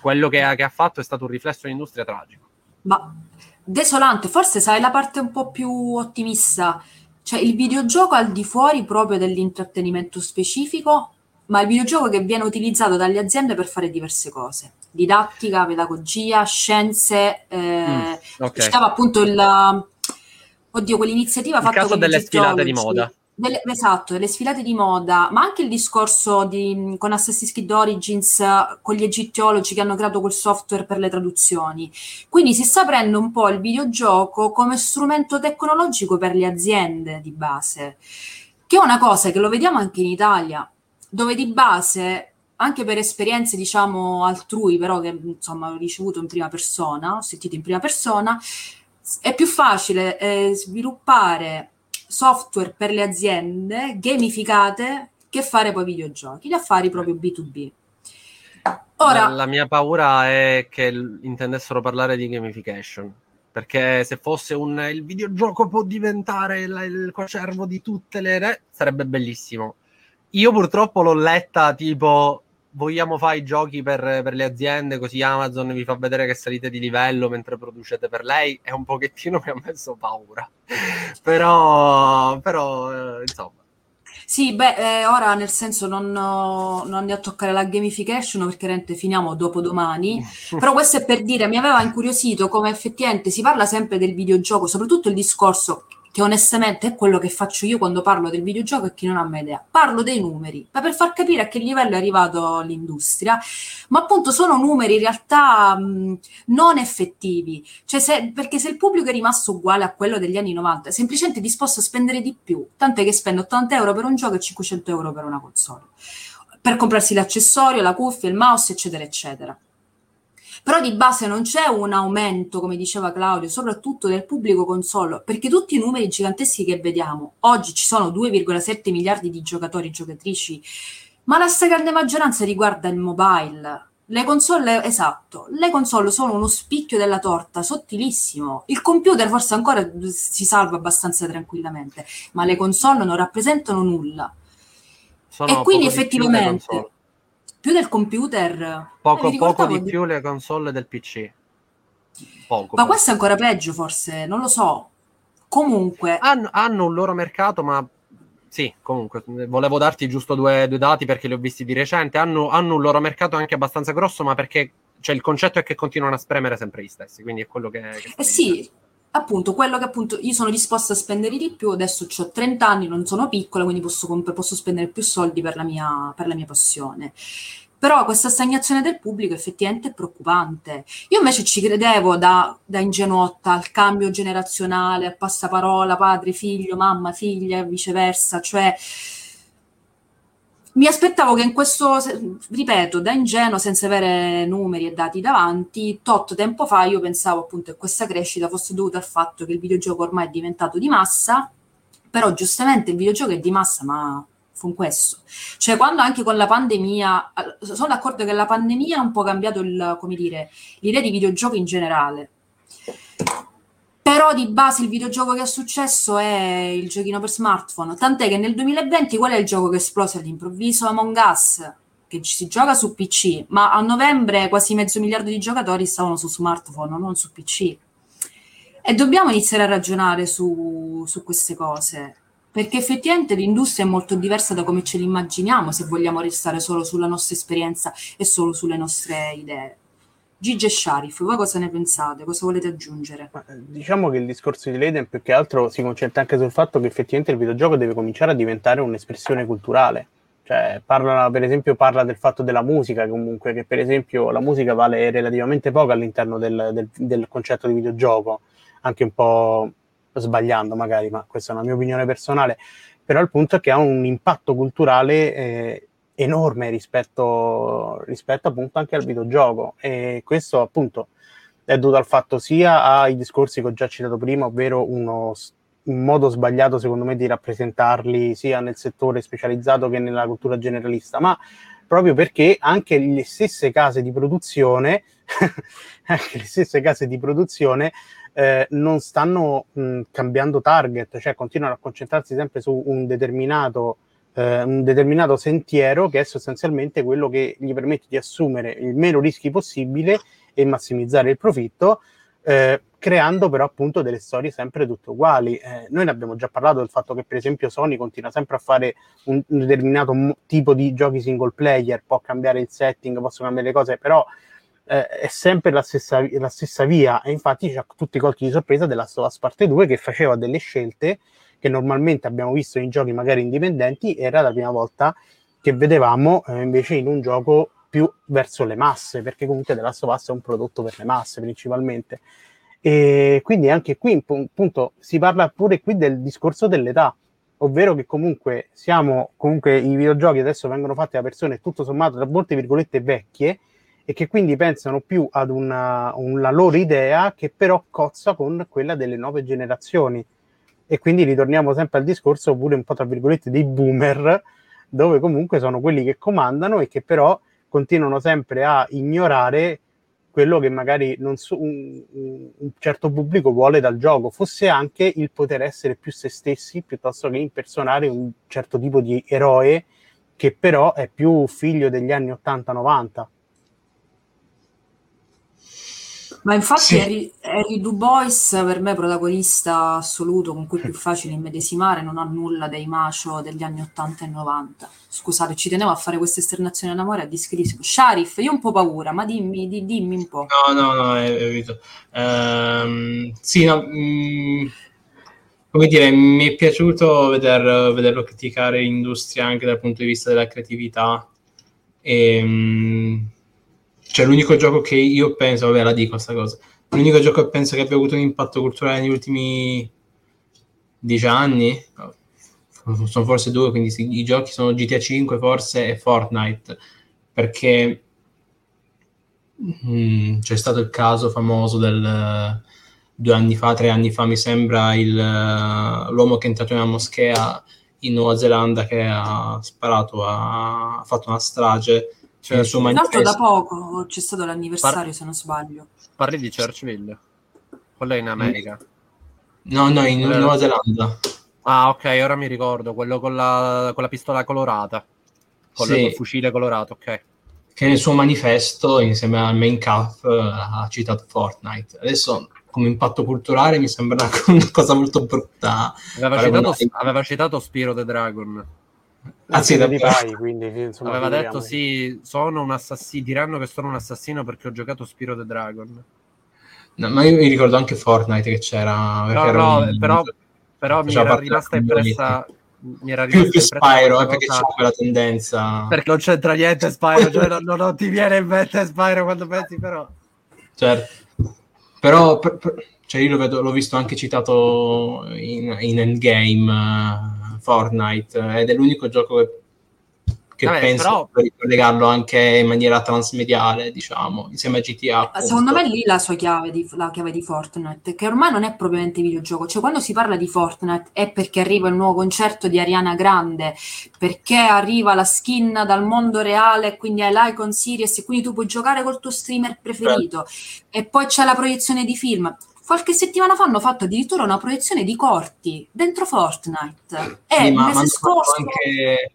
Quello che ha, che ha fatto è stato un riflesso dell'industria tragico. Ma desolante, forse sai la parte un po' più ottimista, cioè il videogioco al di fuori proprio dell'intrattenimento specifico, ma il videogioco che viene utilizzato dalle aziende per fare diverse cose didattica, pedagogia, scienze, eh, mm, okay. citava appunto il oddio, quell'iniziativa il fatta caso delle sfilate di moda. Delle, esatto, delle sfilate di moda, ma anche il discorso di, con Assassin's Creed Origins, con gli egittologi che hanno creato quel software per le traduzioni. Quindi si sta prendendo un po' il videogioco come strumento tecnologico per le aziende di base, che è una cosa che lo vediamo anche in Italia, dove di base anche per esperienze, diciamo, altrui, però che insomma ho ricevuto in prima persona, ho sentito in prima persona, è più facile eh, sviluppare software per le aziende gamificate che fare poi videogiochi, gli affari proprio B2B. Ora, la mia paura è che intendessero parlare di gamification perché se fosse un il videogioco può diventare il, il cocervo di tutte le re sarebbe bellissimo io purtroppo l'ho letta tipo vogliamo fare i giochi per, per, le aziende, così Amazon vi fa vedere che salite di livello mentre producete per lei, è un pochettino mi ha messo paura. però, però eh, insomma. Sì, beh, eh, ora nel senso non, non andiamo a toccare la gamification perché rente finiamo dopo domani, però questo è per dire, mi aveva incuriosito come effettivamente si parla sempre del videogioco, soprattutto il discorso che onestamente è quello che faccio io quando parlo del videogioco e chi non ha mai idea. Parlo dei numeri, ma per far capire a che livello è arrivato l'industria, ma appunto sono numeri in realtà mh, non effettivi, cioè se, perché se il pubblico è rimasto uguale a quello degli anni 90, è semplicemente disposto a spendere di più, tant'è che spende 80 euro per un gioco e 500 euro per una console, per comprarsi l'accessorio, la cuffia, il mouse, eccetera, eccetera. Però di base non c'è un aumento, come diceva Claudio, soprattutto del pubblico console, perché tutti i numeri giganteschi che vediamo, oggi ci sono 2,7 miliardi di giocatori e giocatrici, ma la stragrande maggioranza riguarda il mobile. Le console, esatto, le console sono uno spicchio della torta, sottilissimo. Il computer forse ancora si salva abbastanza tranquillamente, ma le console non rappresentano nulla. Sono e quindi effettivamente più del computer. Poco, poco di, di più le console del PC. Poco, ma questo è ancora peggio, forse, non lo so. Comunque. Hanno, hanno, un loro mercato, ma sì, comunque, volevo darti giusto due, due dati perché li ho visti di recente. Hanno, hanno, un loro mercato anche abbastanza grosso, ma perché cioè, il concetto è che continuano a spremere sempre gli stessi, quindi è quello che... che eh sì, appunto quello che appunto io sono disposta a spendere di più, adesso ho 30 anni, non sono piccola, quindi posso, posso spendere più soldi per la, mia, per la mia passione. Però questa stagnazione del pubblico effettivamente è preoccupante. Io invece ci credevo da, da ingenuotta al cambio generazionale, al passaparola, padre, figlio, mamma, figlia, viceversa, cioè mi aspettavo che in questo, ripeto, da ingenuo, senza avere numeri e dati davanti, tot tempo fa io pensavo appunto che questa crescita fosse dovuta al fatto che il videogioco ormai è diventato di massa, però giustamente il videogioco è di massa, ma fu questo. Cioè quando anche con la pandemia, sono d'accordo che la pandemia ha un po' cambiato il, come dire, l'idea di videogioco in generale, però di base il videogioco che è successo è il giochino per smartphone. Tant'è che nel 2020 qual è il gioco che esplose all'improvviso? Among Us, che si gioca su PC, ma a novembre quasi mezzo miliardo di giocatori stavano su smartphone, non su PC. E dobbiamo iniziare a ragionare su, su queste cose, perché effettivamente l'industria è molto diversa da come ce l'immaginiamo se vogliamo restare solo sulla nostra esperienza e solo sulle nostre idee. Gigi e Sharif, voi cosa ne pensate? Cosa volete aggiungere? Eh, diciamo che il discorso di Leiden più che altro si concentra anche sul fatto che effettivamente il videogioco deve cominciare a diventare un'espressione culturale. Cioè, parla, per esempio, parla del fatto della musica, comunque, che per esempio la musica vale relativamente poco all'interno del, del, del concetto di videogioco, anche un po' sbagliando magari, ma questa è una mia opinione personale. Però il punto è che ha un impatto culturale eh, enorme rispetto, rispetto appunto anche al videogioco. E questo appunto è dovuto al fatto sia ai discorsi che ho già citato prima, ovvero uno, un modo sbagliato secondo me di rappresentarli sia nel settore specializzato che nella cultura generalista, ma proprio perché anche le stesse case di produzione, anche le stesse case di produzione eh, non stanno mh, cambiando target, cioè continuano a concentrarsi sempre su un determinato eh, un determinato sentiero che è sostanzialmente quello che gli permette di assumere il meno rischi possibile e massimizzare il profitto, eh, creando però appunto delle storie sempre tutte uguali. Eh, noi ne abbiamo già parlato del fatto che per esempio Sony continua sempre a fare un, un determinato mo- tipo di giochi single player, può cambiare il setting, possono cambiare le cose, però eh, è sempre la stessa, la stessa via e infatti c'è tutti i colpi di sorpresa della Stovaz Parte 2 che faceva delle scelte che normalmente abbiamo visto in giochi magari indipendenti, era la prima volta che vedevamo eh, invece in un gioco più verso le masse, perché comunque The Last of Us è un prodotto per le masse principalmente. E quindi anche qui appunto si parla pure qui del discorso dell'età, ovvero che comunque siamo, comunque i videogiochi adesso vengono fatti da persone tutto sommato tra molte virgolette vecchie e che quindi pensano più ad una, una loro idea che però cozza con quella delle nuove generazioni e quindi ritorniamo sempre al discorso pure un po' tra virgolette dei boomer, dove comunque sono quelli che comandano e che però continuano sempre a ignorare quello che magari so, un, un, certo pubblico vuole dal gioco, fosse anche il poter essere più se stessi piuttosto che impersonare un certo tipo di eroe che però è più figlio degli anni 80-90. Ma infatti sì. Harry, Harry Dubois per me è protagonista assoluto con cui è più facile immedesimare, non ha nulla dei macio degli anni 80 e 90. Scusate, ci tenevo a fare questa esternazione d'amore a discrisco. Sharif, io ho un po' paura, ma dimmi, di, dimmi un po'. No, no, no, è capito. Um, sì, no, mh, mm, come dire, mi è piaciuto veder, vederlo criticare l'industria anche dal punto di vista della creatività e... Mh, mm, cioè, l'unico gioco che io penso, vabbè, la dico questa cosa. L'unico gioco che penso che abbia avuto un impatto culturale negli ultimi dieci anni, sono forse due, quindi i giochi sono GTA 5 forse e Fortnite, perché mh, mm, c'è stato il caso famoso del due anni fa, tre anni fa, mi sembra, il, l'uomo che è entrato in una moschea in Nuova Zelanda che ha sparato, ha, ha fatto una strage cioè, il suo manifesto... da poco c'è stato l'anniversario, Par- se non sbaglio. Parli di Churchville? Quello è in America. No, no, in Quello Nuova Zelanda. Ah, ok, ora mi ricordo, quello con la, con la pistola colorata. Con sì. il fucile colorato, ok. Che nel suo manifesto, insieme al main cap, ha citato Fortnite. Adesso come impatto culturale mi sembra una cosa molto brutta. Aveva citato, aveva citato Spiro the Dragon. Anzi, da Pai, quindi insomma, aveva detto sì, sono un assassino, diranno che sono un assassino perché ho giocato Spiro the Dragon. No, ma io mi ricordo anche Fortnite che c'era. No, no, un... però, però mi era rimasta impressa mi era più che Spyro, eh, perché c'è quella tendenza. Perché non c'entra niente Spyro, cioè non, non, ti viene in mente Spyro quando pensi però. Certo. Però per, per, cioè io lo vedo, l'ho visto anche citato in, in Endgame uh, Fortnite ed è l'unico gioco che che Vabbè, penso però... di collegarlo anche in maniera transmediale, diciamo, insieme a GTA. Appunto. Secondo me lì la sua chiave di, la chiave di Fortnite, che ormai non è propriamente videogioco, cioè quando si parla di Fortnite è perché arriva il nuovo concerto di Ariana Grande, perché arriva la skin dal mondo reale, quindi hai l'icon series e quindi tu puoi giocare col tuo streamer preferito, certo. e poi c'è la proiezione di film. Qualche settimana fa hanno fatto addirittura una proiezione di corti dentro Fortnite. E sì, il mese scorso... Anche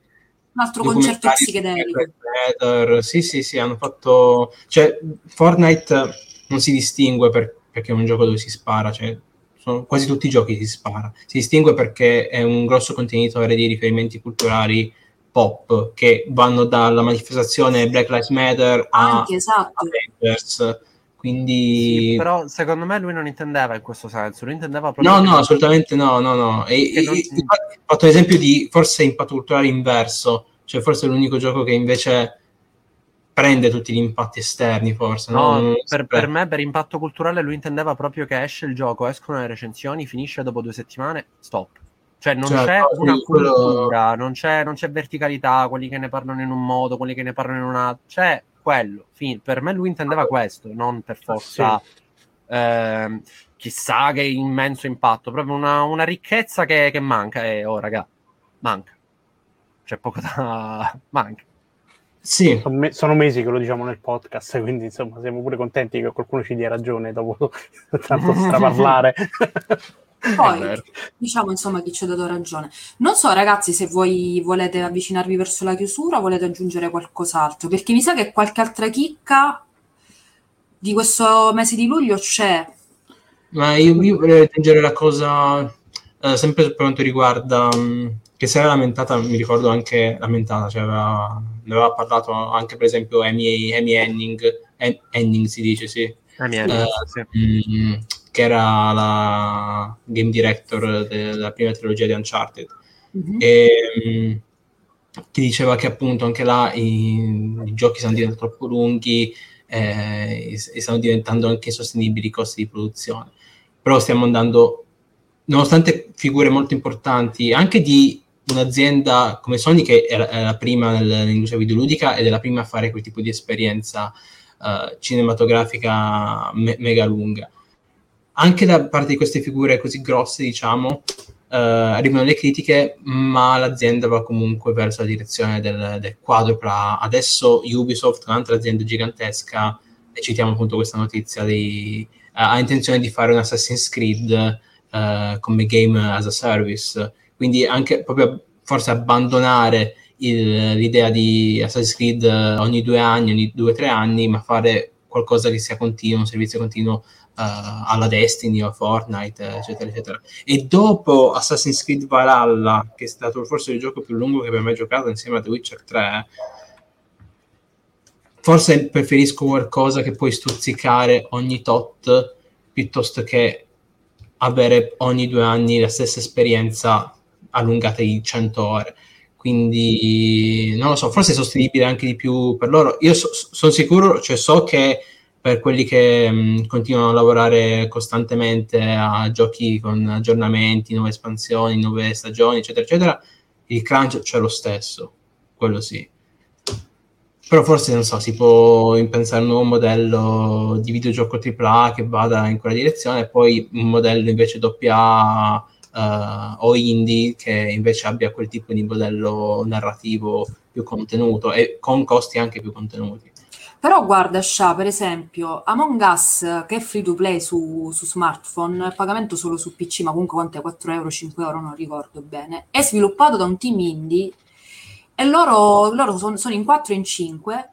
un altro concerto psichedelico. Sì, sì, sì, hanno fatto... Cioè, Fortnite non si distingue per, perché è un gioco dove si spara, cioè, sono, quasi tutti i giochi si spara. Si distingue perché è un grosso contenitore di riferimenti culturali pop che vanno dalla manifestazione Black Lives Matter a, Anche, esatto. Avengers. Quindi... Sì, però secondo me lui non intendeva in questo senso, lui intendeva proprio... No, no, assolutamente no, no, no. E, non... Ho fatto l'esempio di forse impatto culturale inverso, cioè forse è l'unico gioco che invece prende tutti gli impatti esterni, forse. No, no per, per, me per impatto culturale lui intendeva proprio che esce il gioco, escono le recensioni, finisce dopo due settimane, stop. Cioè non cioè, c'è una cultura, quello... non, c'è, non c'è verticalità, quelli che ne parlano in un modo, quelli che ne parlano in un altro, c'è quello. Fin- per me lui intendeva questo, non per forza sì. eh, chissà che immenso impatto, proprio una, una ricchezza che, che manca. E oh, raga, manca. C'è poco da. manca. Sì. Sono, me- sono, mesi che lo diciamo nel podcast, quindi insomma siamo pure contenti che qualcuno ci dia ragione dopo tanto straparlare. Poi diciamo insomma chi ci ha dato ragione. Non so ragazzi se voi volete avvicinarvi verso la chiusura volete aggiungere qualcos'altro, perché mi sa che qualche altra chicca di questo mese di luglio c'è. Ma io, io vorrei aggiungere la cosa, eh, sempre per quanto riguarda, mh, mm, che si era lamentata, mi ricordo anche lamentata, cioè aveva, ne aveva parlato anche per esempio Amy, Amy Henning, Henning si dice, sì. Amy Henning, eh, sì. Mh, mm, che era la game director della prima trilogia di Uncharted, mm-hmm. e, che diceva che appunto anche là i, i giochi stanno diventando troppo lunghi eh, e stanno diventando anche insostenibili i costi di produzione. Però stiamo andando, nonostante figure molto importanti, anche di un'azienda come Sony che è la, è la prima nell'industria videoludica ed è la prima a fare quel tipo di esperienza uh, cinematografica me- mega lunga anche da parte di queste figure così grosse, diciamo, eh, arrivano le critiche, ma l'azienda va comunque verso la direzione del, del quadrupla. Adesso Ubisoft, un'altra azienda gigantesca, e citiamo appunto questa notizia, di, uh, ha intenzione di fare un Assassin's Creed uh, come game as a service. Quindi anche proprio forse abbandonare il, l'idea di Assassin's Creed ogni due anni, ogni due o tre anni, ma fare qualcosa che sia continuo, un servizio continuo alla Destiny o a Fortnite, eccetera, eccetera. E dopo Assassin's Creed Valhalla, che è stato forse il gioco più lungo che abbia mai giocato insieme a The Witcher 3, forse preferisco qualcosa che puoi stuzzicare ogni tot piuttosto che avere ogni due anni la stessa esperienza allungata di 100 ore. Quindi non lo so, forse è sostenibile anche di più per loro. Io so, sono sicuro, cioè so che per quelli che mh, continuano a lavorare costantemente a giochi con aggiornamenti, nuove espansioni, nuove stagioni, eccetera, eccetera, il crunch c'è lo stesso, quello sì. Però forse, non so, si può impensare un nuovo modello di videogioco AAA che vada in quella direzione e poi un modello invece AA uh, o indie che invece abbia quel tipo di modello narrativo più contenuto e con costi anche più contenuti. Però guarda, Sha, per esempio, Among Us, che è free to play su, su smartphone, pagamento solo su PC, ma comunque quanto è? 4 euro, 5 euro, non ricordo bene, è sviluppato da un team indie e loro, loro sono, sono in 4 e in 5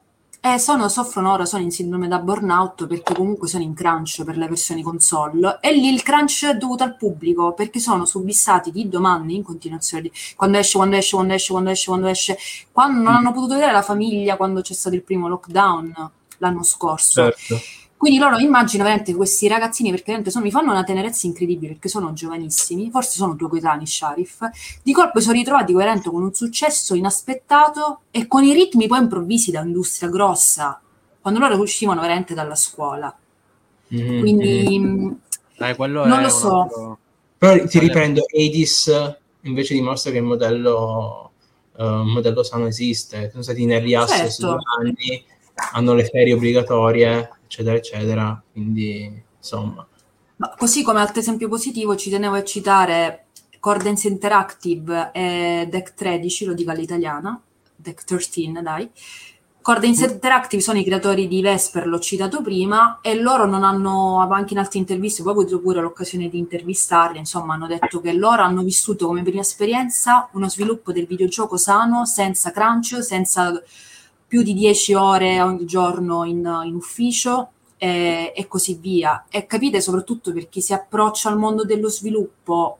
e sono, soffrono ora, sono in sindrome da burnout perché comunque sono in crunch per le versioni console e lì il crunch è dovuto al pubblico perché sono subissati di domande in continuazione quando esce, quando esce, quando esce, quando esce, quando esce, quando non hanno potuto vedere la famiglia quando c'è stato il primo lockdown l'anno scorso. Certo. Quindi loro immagino veramente questi ragazzini, perché veramente sono, mi fanno una tenerezza incredibile, perché sono giovanissimi, forse sono due coetanei, Sharif, di colpo sono ritrovati veramente con un successo inaspettato e con i ritmi poi improvvisi da industria grossa, quando loro uscivano veramente dalla scuola. Mm-hmm. Quindi eh, non lo so. Altro... Però ti riprendo, Edis invece dimostra che il modello, uh, modello sano esiste, sono stati in early access certo. due anni, hanno le ferie obbligatorie, eccetera, eccetera, quindi insomma. Ma così come altro esempio positivo ci tenevo a citare Cordens Interactive e Deck 13, lo dico all'italiana, Deck 13 dai, Cordens Interactive sono i creatori di Vesper, l'ho citato prima, e loro non hanno, anche in altre interviste, poi ho avuto pure l'occasione di intervistarli, insomma hanno detto che loro hanno vissuto come prima esperienza uno sviluppo del videogioco sano, senza crunch, senza più di 10 ore ogni giorno in, in ufficio e, e, così via. E capite soprattutto per chi si approccia al mondo dello sviluppo,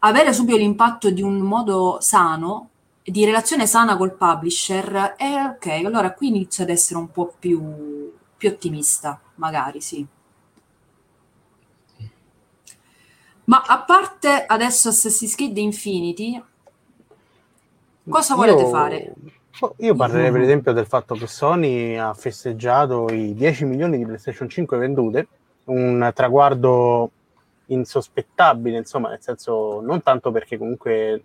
avere subito l'impatto di un modo sano di relazione sana col publisher, e ok, allora qui inizio ad essere un po' più, più ottimista, magari sì. Ma a parte adesso Assassin's Creed Infinity, cosa volete io, fare? Io parlerei per esempio del fatto che Sony ha festeggiato i 10 milioni di PlayStation 5 vendute, un traguardo insospettabile, insomma, nel senso non tanto perché comunque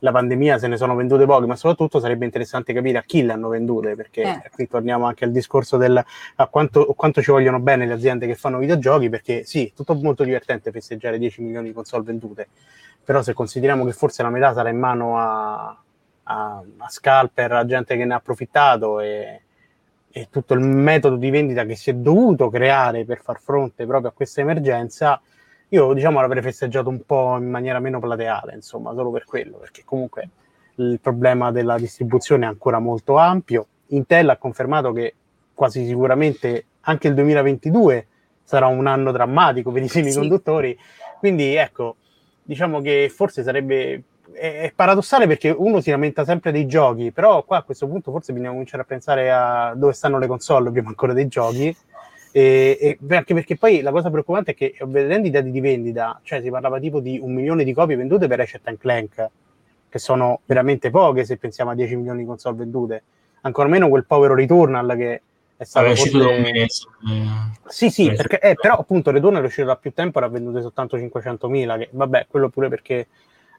la pandemia se ne sono vendute poche, ma soprattutto sarebbe interessante capire a chi le hanno vendute, perché eh. qui torniamo anche al discorso del a quanto, quanto, ci vogliono bene le aziende che fanno videogiochi, perché sì, tutto molto divertente festeggiare 10 milioni di console vendute, però se consideriamo che forse la metà sarà in mano a, a, a scalper, a gente che ne ha approfittato e, e tutto il metodo di vendita che si è dovuto creare per far fronte proprio a questa emergenza, io diciamo l'avrei festeggiato un po' in maniera meno plateale, insomma, solo per quello, perché comunque il problema della distribuzione è ancora molto ampio. Intel ha confermato che quasi sicuramente anche il 2022 sarà un anno drammatico per i semiconduttori, sì. quindi ecco, diciamo che forse sarebbe è, paradossale perché uno si lamenta sempre dei giochi, però qua a questo punto forse bisogna cominciare a pensare a dove stanno le console prima ancora dei giochi. E, e anche perché poi la cosa preoccupante è che vedendo i dati di vendita, cioè si parlava tipo di un milione di copie vendute per Ratchet Clank, che sono veramente poche se pensiamo a 10 milioni di console vendute, ancora meno quel povero Returnal che è stato forse... uscito da un mese. Sì, sì, perché, eh, però appunto Returnal è uscito da più tempo e ha venduto soltanto 500.000, che vabbè, quello pure perché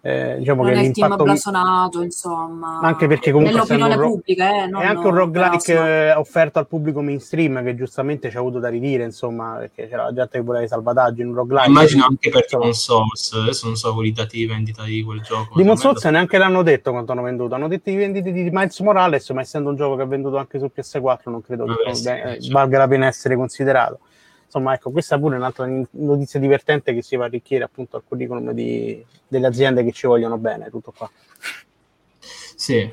eh, diciamo non che è il team blasonato, insomma. Anche perché comunque nell'opinione ro- pubblica, eh, è anche un roguelike eh, offerto al pubblico mainstream che giustamente ci ha avuto da ridire, insomma, perché c'era la gente che voleva i salvataggi in un roguelike. Immagino anche per Demon Souls, adesso non so i dati di vendita di quel gioco. Demon Souls neanche l'hanno detto quanto hanno venduto, hanno detto i venditi di Miles Morales, ma essendo un gioco che ha venduto anche su PS4 non credo Vabbè, che sì, valga la pena essere considerato insomma, ecco, questa pure è un'altra notizia divertente che si va a arricchire appunto al curriculum di, delle aziende che ci vogliono bene, tutto qua. Sì.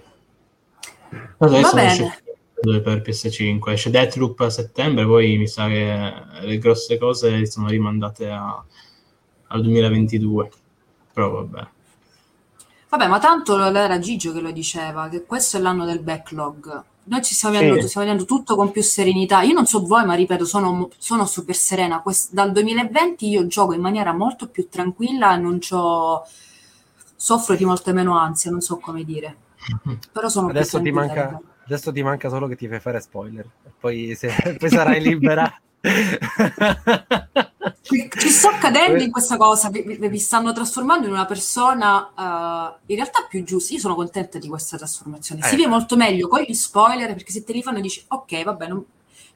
Adesso esce per PS5, esce Deathloop a settembre, poi mi sa che le grosse cose sono rimandate a, al 2022, però vabbè. Vabbè, ma tanto era Gigio che lo diceva, che questo è l'anno del backlog noi ci stiamo vedendo, sì. stiamo vedendo tutto con più serenità. Io non so voi, ma ripeto, sono, sono super serena. Quest- dal 2020 io gioco in maniera molto più tranquilla non c'ho... soffro di molte meno ansia, non so come dire. Però sono adesso ti, manca, adesso ti manca solo che ti fai fare spoiler, poi, se, poi sarai libera. ci sto cadendo in questa cosa, vi, vi, stanno trasformando in una persona uh, in realtà più giusta. Io sono contenta di questa trasformazione. Eh. Si vive molto meglio con gli spoiler perché se te li fanno dici ok, vabbè, non...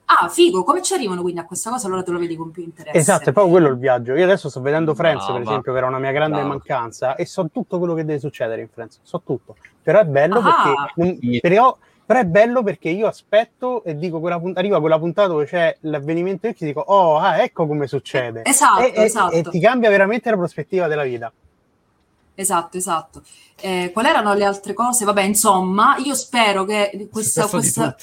ah, figo, come ci arrivano quindi a questa cosa? Allora te lo vedi con più interesse. Esatto, è proprio quello il viaggio. Io adesso sto vedendo Friends, no, per va. esempio, che era una mia grande no. mancanza, e so tutto quello che deve succedere in Friends, so tutto. Però è bello ah. perché. Non, però, però è bello perché io aspetto e dico quella punt- arriva quella puntata dove c'è l'avvenimento e dico oh ah, ecco come succede. Esatto, e, esatto. E, e, ti cambia veramente la prospettiva della vita. Esatto esatto. Eh, quali erano le altre cose? Vabbè insomma io spero che questa, questa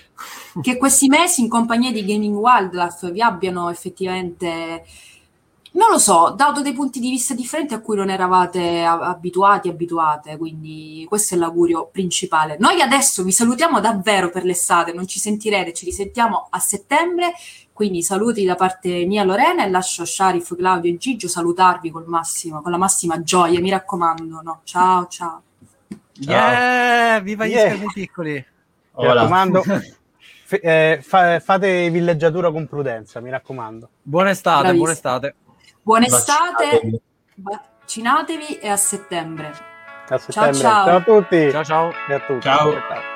che questi mesi in compagnia di Gaming Wildlife vi abbiano effettivamente Non lo so, dato dei punti di vista differenti a cui non eravate abituati, abituate, quindi questo è l'augurio principale. Noi adesso vi salutiamo davvero per l'estate, non ci sentirete, ci risentiamo a settembre, quindi saluti da parte mia Lorena e lascio Sharif, Claudio e Gigio salutarvi col massimo, con la massima gioia, mi raccomando, no? Ciao, ciao. Yeah, viva gli yeah. schermi piccoli. Mi raccomando. F- eh, fa- fate villeggiatura con prudenza, mi raccomando. Buona estate, buona estate. Buona estate, vaccinatevi e a settembre. A settembre. Ciao, ciao. ciao a tutti. Ciao ciao. E a tutti. ciao. ciao.